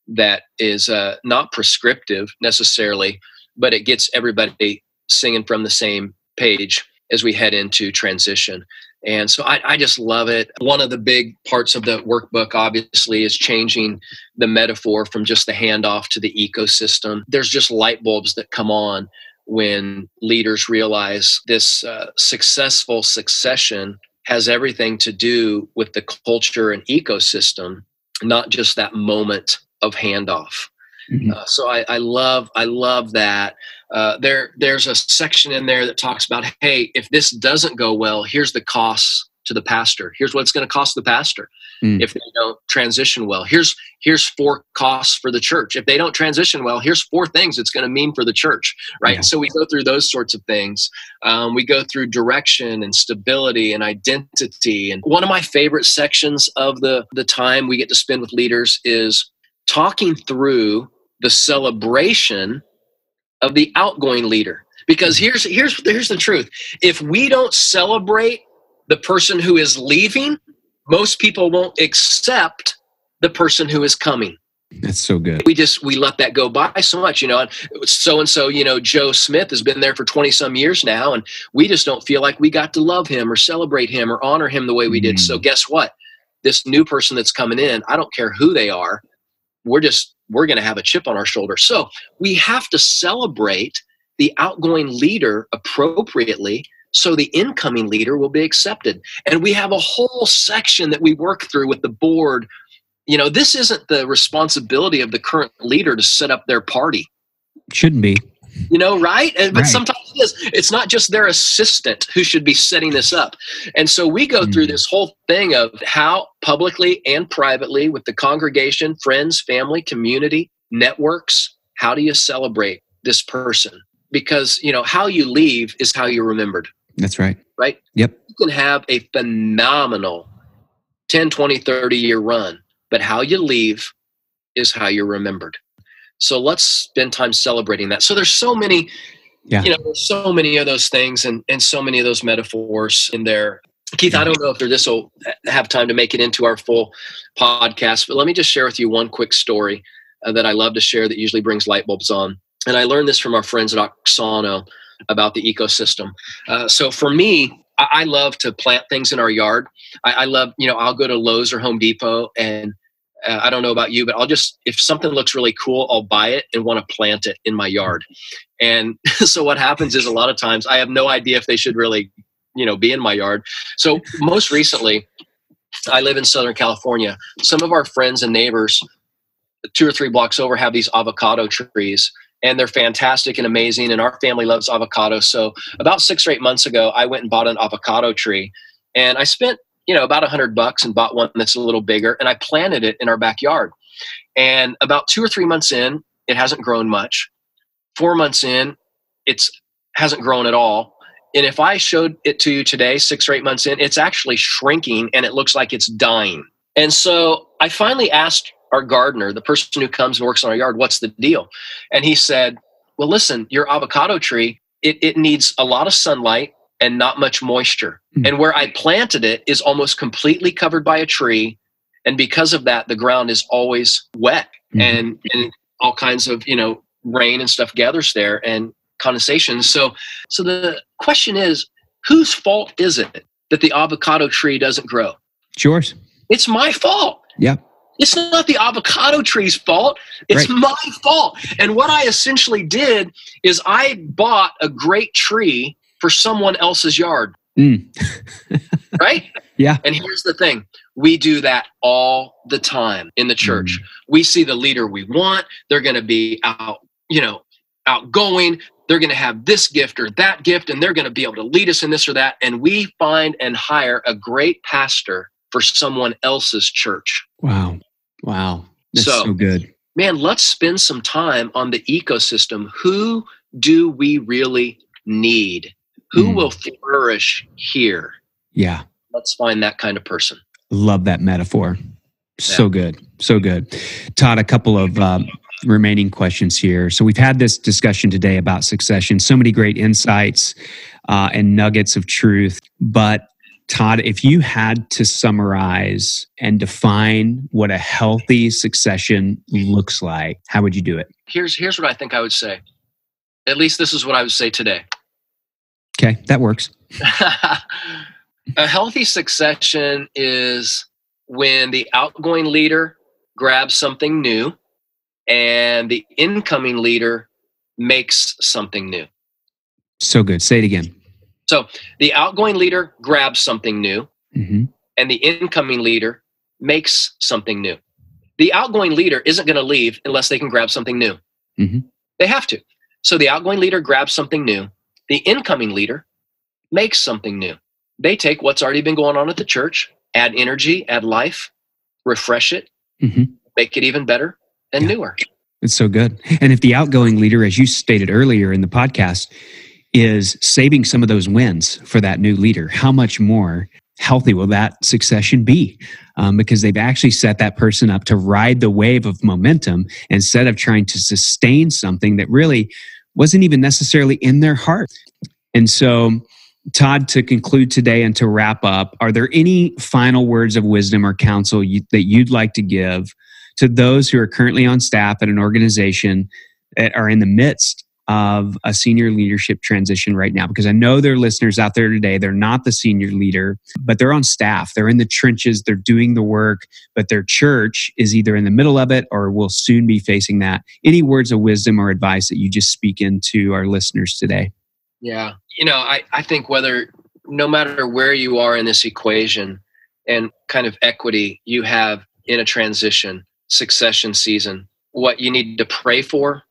that is uh, not prescriptive necessarily but it gets everybody singing from the same page as we head into transition. And so I, I, just love it. One of the big parts of the workbook, obviously, is changing the metaphor from just the handoff to the ecosystem. There's just light bulbs that come on when leaders realize this uh, successful succession has everything to do with the culture and ecosystem, not just that moment of handoff. Mhm. Uh, so I, I love I love that. Uh, there there's a section in there that talks about hey if this doesn't go well here's the costs to the pastor here's what it's going to cost the pastor Mm. if they don't transition well here's here's four costs for the church if they don't transition well here's four things it's going to mean for the church right Yeah. so we go through those sorts of things um, we go through direction and stability and identity and one of my favorite sections of the the time we get to spend with leaders is talking through the celebration of the outgoing leader. Because here's here's here's the truth. If we don't celebrate the person who is leaving most people won't accept the person who is coming. That's so good. we just we let that go by so much you know so and so you know joe smith has been there for 20 some years now and we just don't feel like we got to love him or celebrate him or honor him the way we did. So Mm. guess what? This new person that's coming in i don't care who they are we're just we're going to have a chip on our shoulder. So we have to celebrate the outgoing leader appropriately so the incoming leader will be accepted. And we have a whole section that we work through with the board. You know this isn't the responsibility of the current leader to set up their party. Shouldn't be. You know right and, but Right. sometimes it is it's not just their assistant who should be setting this up and so we go through Mm. this whole thing of how publicly and privately with the congregation friends family community networks how do you celebrate this person because you know how you leave is how you're remembered That's right. right Yep. you can have a phenomenal 10 20 30 year run but how you leave is how you're remembered. So let's spend time celebrating that. So there's so many, Yeah. you know, there's so many of those things and and so many of those metaphors in there. Keith, I don't know if this will have time to make it into our full podcast, but let me just share with you one quick story uh, that I love to share that usually brings light bulbs on. And I learned this from our friends at Auxano about the ecosystem. Uh, so for me, I, I love to plant things in our yard. I, I love, you know, I'll go to Lowe's or Home Depot and uh, I don't know about you, but I'll just, if something looks really cool, I'll buy it and want to plant it in my yard. And so what happens is a lot of times I have no idea if they should really, you know, be in my yard. So most recently, I live in Southern California. Some of our friends and neighbors, two or three blocks over, have these avocado trees. And they're fantastic and amazing. And our family loves avocado. So about six or eight months ago, I went and bought an avocado tree. And I spent you know about a hundred bucks and bought one that's a little bigger and i planted it in our backyard. And about two or three months in it hasn't grown much. Four months in it's hasn't grown at all. And if i showed it to you today six or eight months in it's actually shrinking and it looks like it's dying. And so i finally asked our gardener the person who comes and works on our yard what's the deal? And he said well listen your avocado tree it, it needs a lot of sunlight and not much moisture. Mm. And where I planted it is almost completely covered by a tree. And because of that, the ground is always wet Mhm. and, and all kinds of, you know, rain and stuff gathers there and condensation. So so the question is, whose fault is it that the avocado tree doesn't grow? It's yours. It's my fault. Yeah. It's not the avocado tree's fault. It's Right. my fault. And what I essentially did is I bought a great tree for someone else's yard. Mm. right? Yeah. And here's the thing we do that all the time in the church. We see the leader we want, they're going to be out, you know, outgoing. They're going to have this gift or that gift, and they're going to be able to lead us in this or that. And we find and hire a great pastor for someone else's church. Wow. Wow. That's So- so, good. Man, let's spend some time on the ecosystem. Who do we really need? Who Mm. will flourish here? Yeah. Let's find that kind of person. Love that metaphor. So good. So good. Todd, a couple of um, remaining questions here. So we've had this discussion today about succession, so many great insights uh, and nuggets of truth. But Todd, if you had to summarize and define what a healthy succession looks like, how would you do it? Here's here's what I think I would say. At least this is what I would say today. Okay, that works. a healthy succession is when the outgoing leader grabs something new and the incoming leader makes something new. So good. Say it again. So the outgoing leader grabs something new hmm and the incoming leader makes something new. The outgoing leader isn't going to leave unless they can grab something new. Mhm. They have to. So the outgoing leader grabs something new. The incoming leader makes something new. They take what's already been going on at the church, add energy, add life, refresh it, Mhm. make it even better and Yeah. newer. It's so good. And if the outgoing leader, as you stated earlier in the podcast, is saving some of those wins for that new leader, how much more healthy will that succession be? Um, because they've actually set that person up to ride the wave of momentum instead of trying to sustain something that really wasn't even necessarily in their heart. And so, Todd, to conclude today and to wrap up, are there any final words of wisdom or counsel you, that you'd like to give to those who are currently on staff at an organization that are in the midst of a senior leadership transition right now because I know there are listeners out there today. They're not the senior leader, but they're on staff. They're in the trenches. They're doing the work, but their church is either in the middle of it or will soon be facing that. Any words of wisdom or advice that you just speak into our listeners today? Yeah. You know, I, I think whether, no matter where you are in this equation and kind of equity you have in a transition, succession season, what you need to pray for,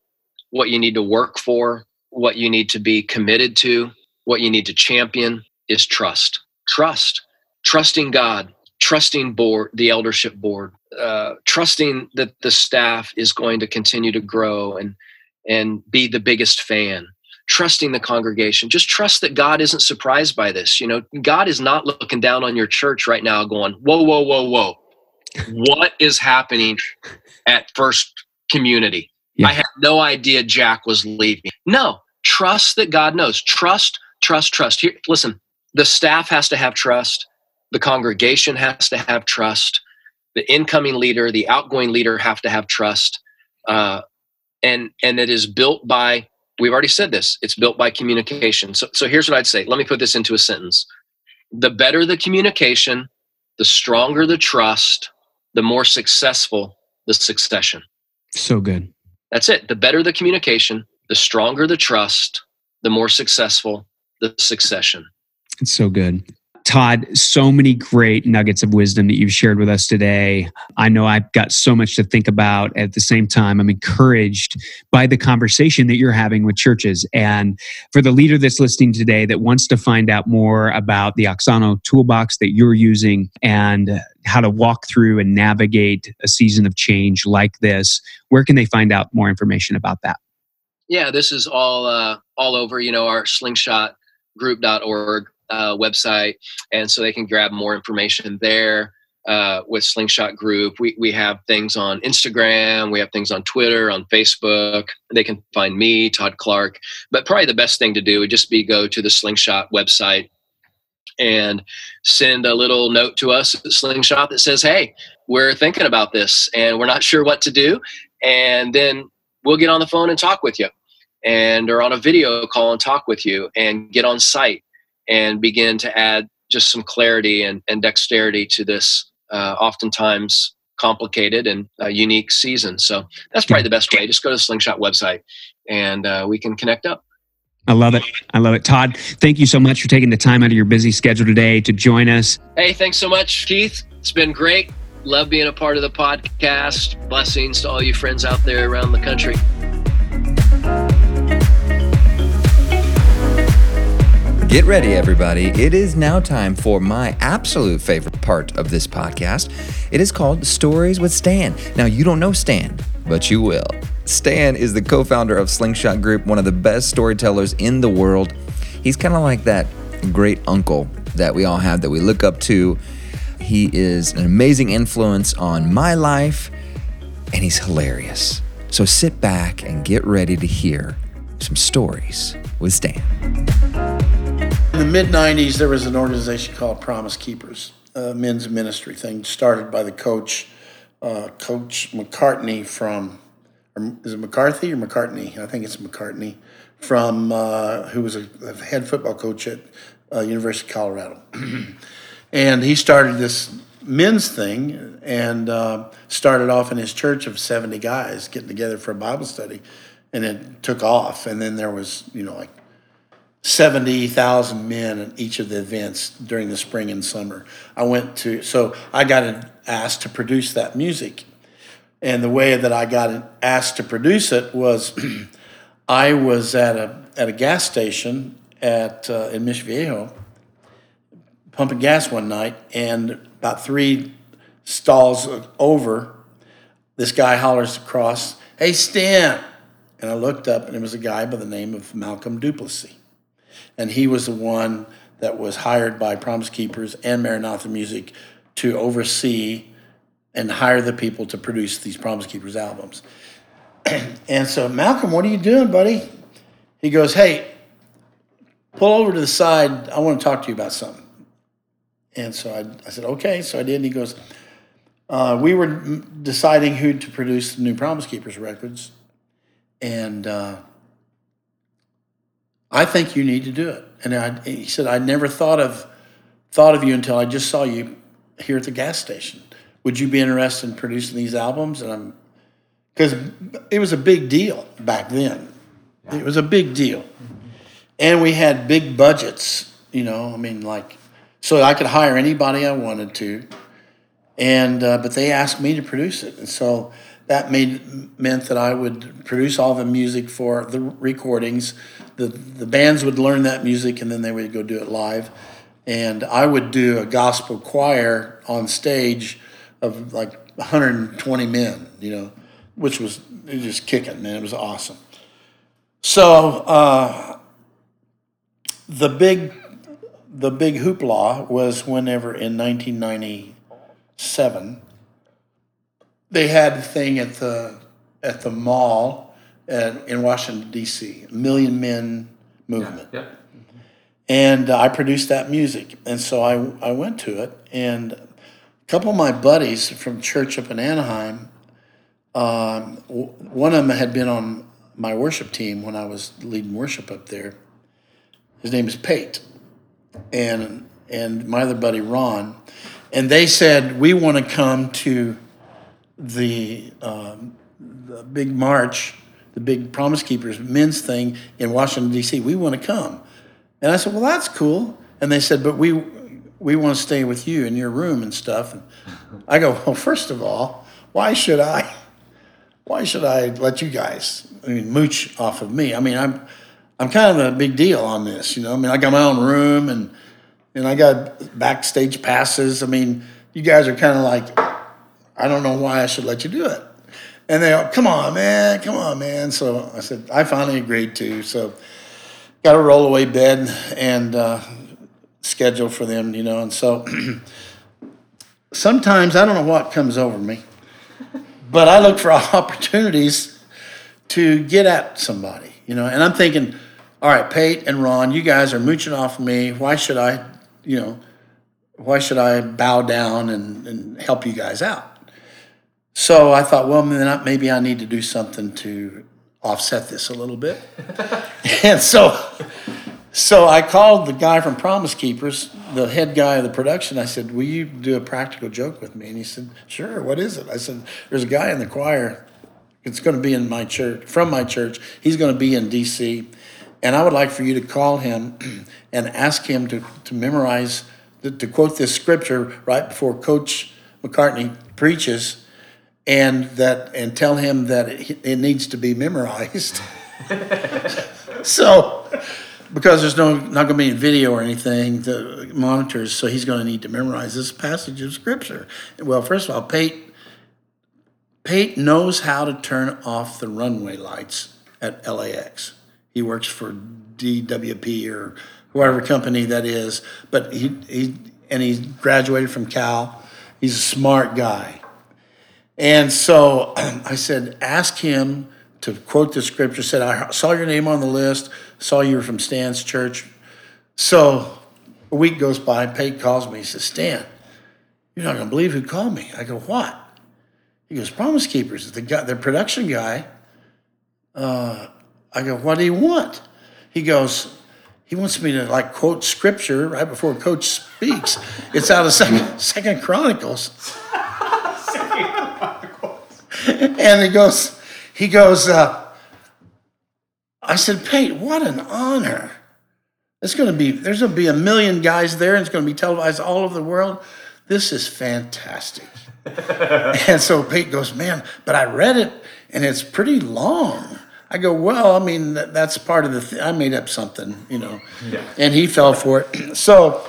what you need to work for, what you need to be committed to, what you need to champion is trust. Trust. Trusting God, trusting board, the eldership board, uh, trusting that the staff is going to continue to grow and and be the biggest fan trusting the congregation just trust that god isn't surprised by this you know god is not looking down on your church right now going whoa whoa whoa whoa what is happening at First Community. Yeah. I had no idea Jack was leaving. No, trust that God knows. Trust, trust, trust. Here, listen, the staff has to have trust. The congregation has to have trust. The incoming leader, the outgoing leader have to have trust. Uh, and and it is built by. We've already said this. It's built by communication. So so here's what I'd say. Let me put this into a sentence. The better the communication, the stronger the trust, the more successful the succession. So good. That's it. The better the communication, the stronger the trust, the more successful the succession. It's so good. Todd, so many great nuggets of wisdom that you've shared with us today. I know I've got so much to think about. At the same time, I'm encouraged by the conversation that you're having with churches. And for the leader that's listening today that wants to find out more about the Auxano toolbox that you're using and how to walk through and navigate a season of change like this, where can they find out more information about that? Yeah, this is all uh, all over. You know, our slingshot slingshotgroup.org uh, website, and so they can grab more information there. Uh, with Slingshot Group, we we have things on Instagram, we have things on Twitter, on Facebook. They can find me, Todd Clark. But probably the best thing to do would just be go to the Slingshot website and send a little note to us at Slingshot that says, "Hey, we're thinking about this, and we're not sure what to do," and then we'll get on the phone and talk with you, and or on a video call and talk with you, and get on site and begin to add just some clarity and, and dexterity to this uh, oftentimes complicated and uh, unique season. So that's probably the best way. Just go to the Slingshot website and uh, we can connect up. I love it. I love it. Todd, thank you so much for taking the time out of your busy schedule today to join us. Hey, thanks so much, Keith. It's been great. Love being a part of the podcast. Blessings to all you friends out there around the country. Get ready, everybody. It is now time for my absolute favorite part of this podcast. It is called Stories with Stan. Now, you don't know Stan, but you will. Stan is the co founder of Slingshot Group, one of the best storytellers in the world. He's kind of like that great uncle that we all have that we look up to. He is an amazing influence on my life, and he's hilarious. So sit back and get ready to hear some stories with Stan. The mid 90s, there was an organization called Promise Keepers, a men's ministry thing started by the coach, uh, Coach McCartney from, is it McCarthy or McCartney? I think it's McCartney, from, uh, who was a, a head football coach at uh, University of Colorado. and he started this men's thing and uh, started off in his church of 70 guys getting together for a Bible study. And it took off. And then there was, you know, like 70,000 men at each of the events during the spring and summer. I went to, so I got asked to produce that music. And the way that I got asked to produce it was I was at a, at a gas station at, uh, in Mission Viejo pumping gas one night, and about three stalls over, this guy hollers across, Hey, Stan! And I looked up, and it was a guy by the name of Malcolm Duplessis and he was the one that was hired by Promise Keepers and Maranatha Music to oversee and hire the people to produce these Promise Keepers albums. and so, Malcolm, what are you doing, buddy? He goes, Hey, pull over to the side. I want to talk to you about something. And so I, I said, Okay. So I did. And he goes, uh, We were deciding who to produce the new Promise Keepers records. And uh, I think you need to do it. And I, he said, I never thought of thought of you until I just saw you here at the gas station. Would you be interested in producing these albums? And I'm because it was a big deal back then. It was a big deal, and we had big budgets. You know, I mean, like, so I could hire anybody I wanted to, and uh, but they asked me to produce it, and so that made meant that I would produce all the music for the recordings. The the bands would learn that music and then they would go do it live. And I would do a gospel choir on stage of like 120 men, you know, which was just kicking, man. It was awesome. So uh, the big the big hoopla was whenever in 1997 they had a thing at the at the mall at, in Washington D.C. Million Men movement, Yeah. and uh, I produced that music, and so I I went to it, and a couple of my buddies from church up in Anaheim, um, w- one of them had been on my worship team when I was leading worship up there. His name is Pate, and and my other buddy Ron, and they said we want to come to the um, the big march, the big Promise Keepers men's thing in Washington D.C. We want to come, and I said, well, that's cool. And they said, but we we want to stay with you in your room and stuff. And I go, well, first of all, why should I? Why should I let you guys? I mean, mooch off of me. I mean, I'm I'm kind of a big deal on this. You know, I mean, I got my own room and and I got backstage passes. I mean, you guys are kind of like, I don't know why I should let you do it. And they go, come on, man, come on, man. So I said, I finally agreed to. So got a rollaway bed and uh, schedule for them, you know. And so sometimes I don't know what comes over me, but I look for opportunities to get at somebody, you know. And I'm thinking, all right, Pate and Ron, you guys are mooching off of me. Why should I, you know, why should I bow down and, and help you guys out? So I thought, well, maybe I need to do something to offset this a little bit. and so, so I called the guy from Promise Keepers, the head guy of the production. I said, "Will you do a practical joke with me?" And he said, "Sure. What is it?" I said, "There's a guy in the choir. It's going to be in my church, from my church. He's going to be in D.C." And I would like for you to call him and ask him to, to memorize, to, to quote this scripture right before Coach McCartney preaches, and that and tell him that it, it needs to be memorized. so, because there's no not going to be any video or anything, the monitors, so he's going to need to memorize this passage of scripture. Well, first of all, Pate Pate knows how to turn off the runway lights at LAX. He works for DWP or whatever company that is, but he, he and he graduated from Cal. He's a smart guy. And so I said, ask him to quote the scripture. Said, I saw your name on the list, saw you were from Stan's church. So a week goes by, Pate calls me. He says, Stan, you're not going to believe who called me. I go, what? He goes, Promise Keepers, the guy, the production guy. Uh, I go, what do you want? He goes, he wants me to like quote scripture right before Coach speaks. It's out of Second, Second Chronicles. and he goes, he goes, uh, I said, Pate, what an honor. It's going to be, there's going to be a million guys there and it's going to be televised all over the world. This is fantastic. and so Pate goes, man, but I read it and it's pretty long. I go, well, I mean, that, that's part of the, th- I made up something, you know. Yeah. And he fell for it. So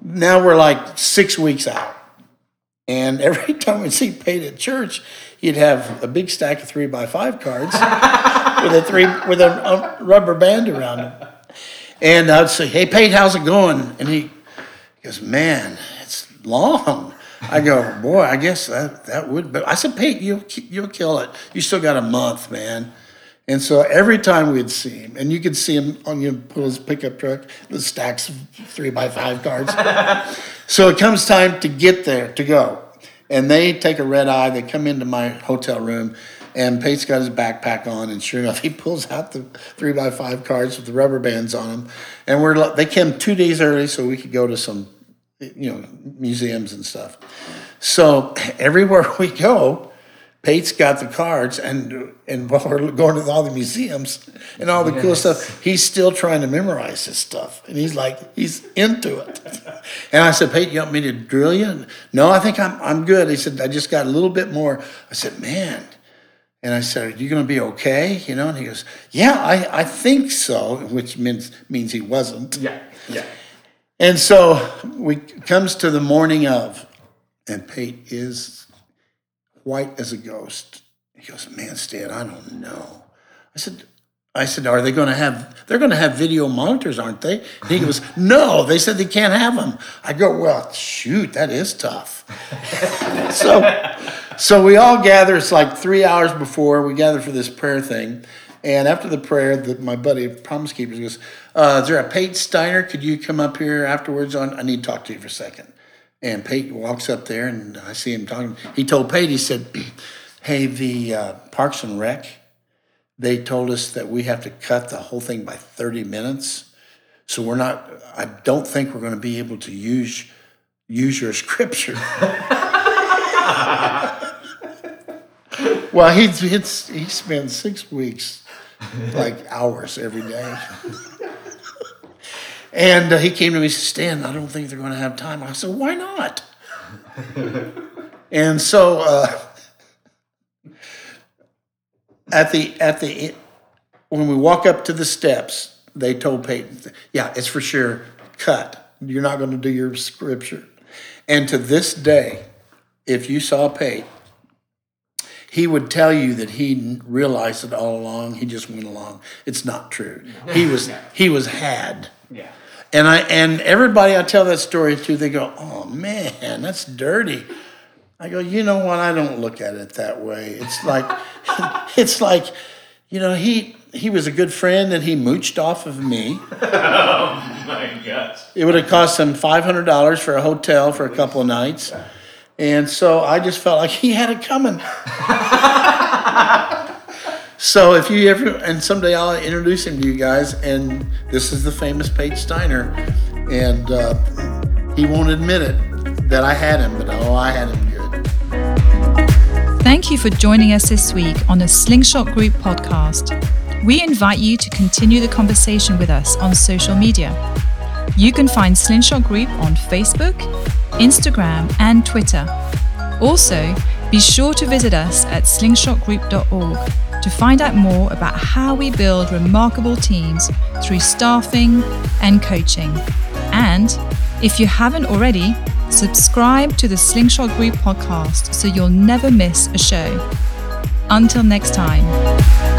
now we're like six weeks out. And every time we see Pate at church, he'd have a big stack of three by five cards with a three with a, a rubber band around them. And I'd say, "Hey, Pate, how's it going?" And he goes, "Man, it's long." I go, "Boy, I guess that that would." But I said, "Pate, you'll you'll kill it. You still got a month, man." And so every time we'd see him, and you could see him on you pull his pickup truck, the stacks of three by five cards. so it comes time to get there to go, and they take a red eye. They come into my hotel room, and Pate's got his backpack on, and sure enough, he pulls out the three by five cards with the rubber bands on them. And we're they came two days early so we could go to some, you know, museums and stuff. So everywhere we go, Pate's got the cards, and and while we're going to all the museums and all the cool stuff, he's still trying to memorize this stuff, and he's like he's into it. And I said, Pate, you want me to drill you? And, no, I think I'm I'm good. He said, I just got a little bit more. I said, man. And I said, Are you going to be okay? You know, and he goes, Yeah, I, I think so, which means means he wasn't. Yeah. Yeah. And so we comes to the morning of, and Pate is white as a ghost. He goes, Man, Stan, I don't know. I said, I said, "Are they going to have? They're going to have video monitors, aren't they?" And he goes, "No, they said they can't have them." I go, "Well, shoot, that is tough." so, so we all gather. It's like three hours before we gather for this prayer thing, and after the prayer, the, my buddy Promise Keepers goes, uh, "Is there a Pate Steiner? Could you come up here afterwards? On I need to talk to you for a second. And Pate walks up there, and I see him talking. He told Pate, he said, "Hey, the uh, Parks and Rec." they told us that we have to cut the whole thing by 30 minutes. So we're not, I don't think we're going to be able to use, use your scripture. well, he, he spent six weeks, like hours every day. and uh, he came to me and said, Stan, I don't think they're going to have time. I said, why not? and so, uh, at the at the when we walk up to the steps, they told Peyton, "Yeah, it's for sure cut. You're not going to do your scripture." And to this day, if you saw Peyton, he would tell you that he realized it all along. He just went along. It's not true. He was he was had. Yeah. And I and everybody I tell that story to, they go, "Oh man, that's dirty." I go, you know what? I don't look at it that way. It's like, it's like, you know, he he was a good friend and he mooched off of me. oh my gosh! It would have cost him five hundred dollars for a hotel for a couple of nights, and so I just felt like he had it coming. so if you ever and someday I'll introduce him to you guys, and this is the famous Pate Steiner, and uh, he won't admit it that I had him, but oh, I had him good. Thank you for joining us this week on the Slingshot Group podcast. We invite you to continue the conversation with us on social media. You can find Slingshot Group on Facebook, Instagram, and Twitter. Also, be sure to visit us at slingshotgroup.org to find out more about how we build remarkable teams through staffing and coaching. And if you haven't already, Subscribe to the Slingshot Group podcast so you'll never miss a show. Until next time.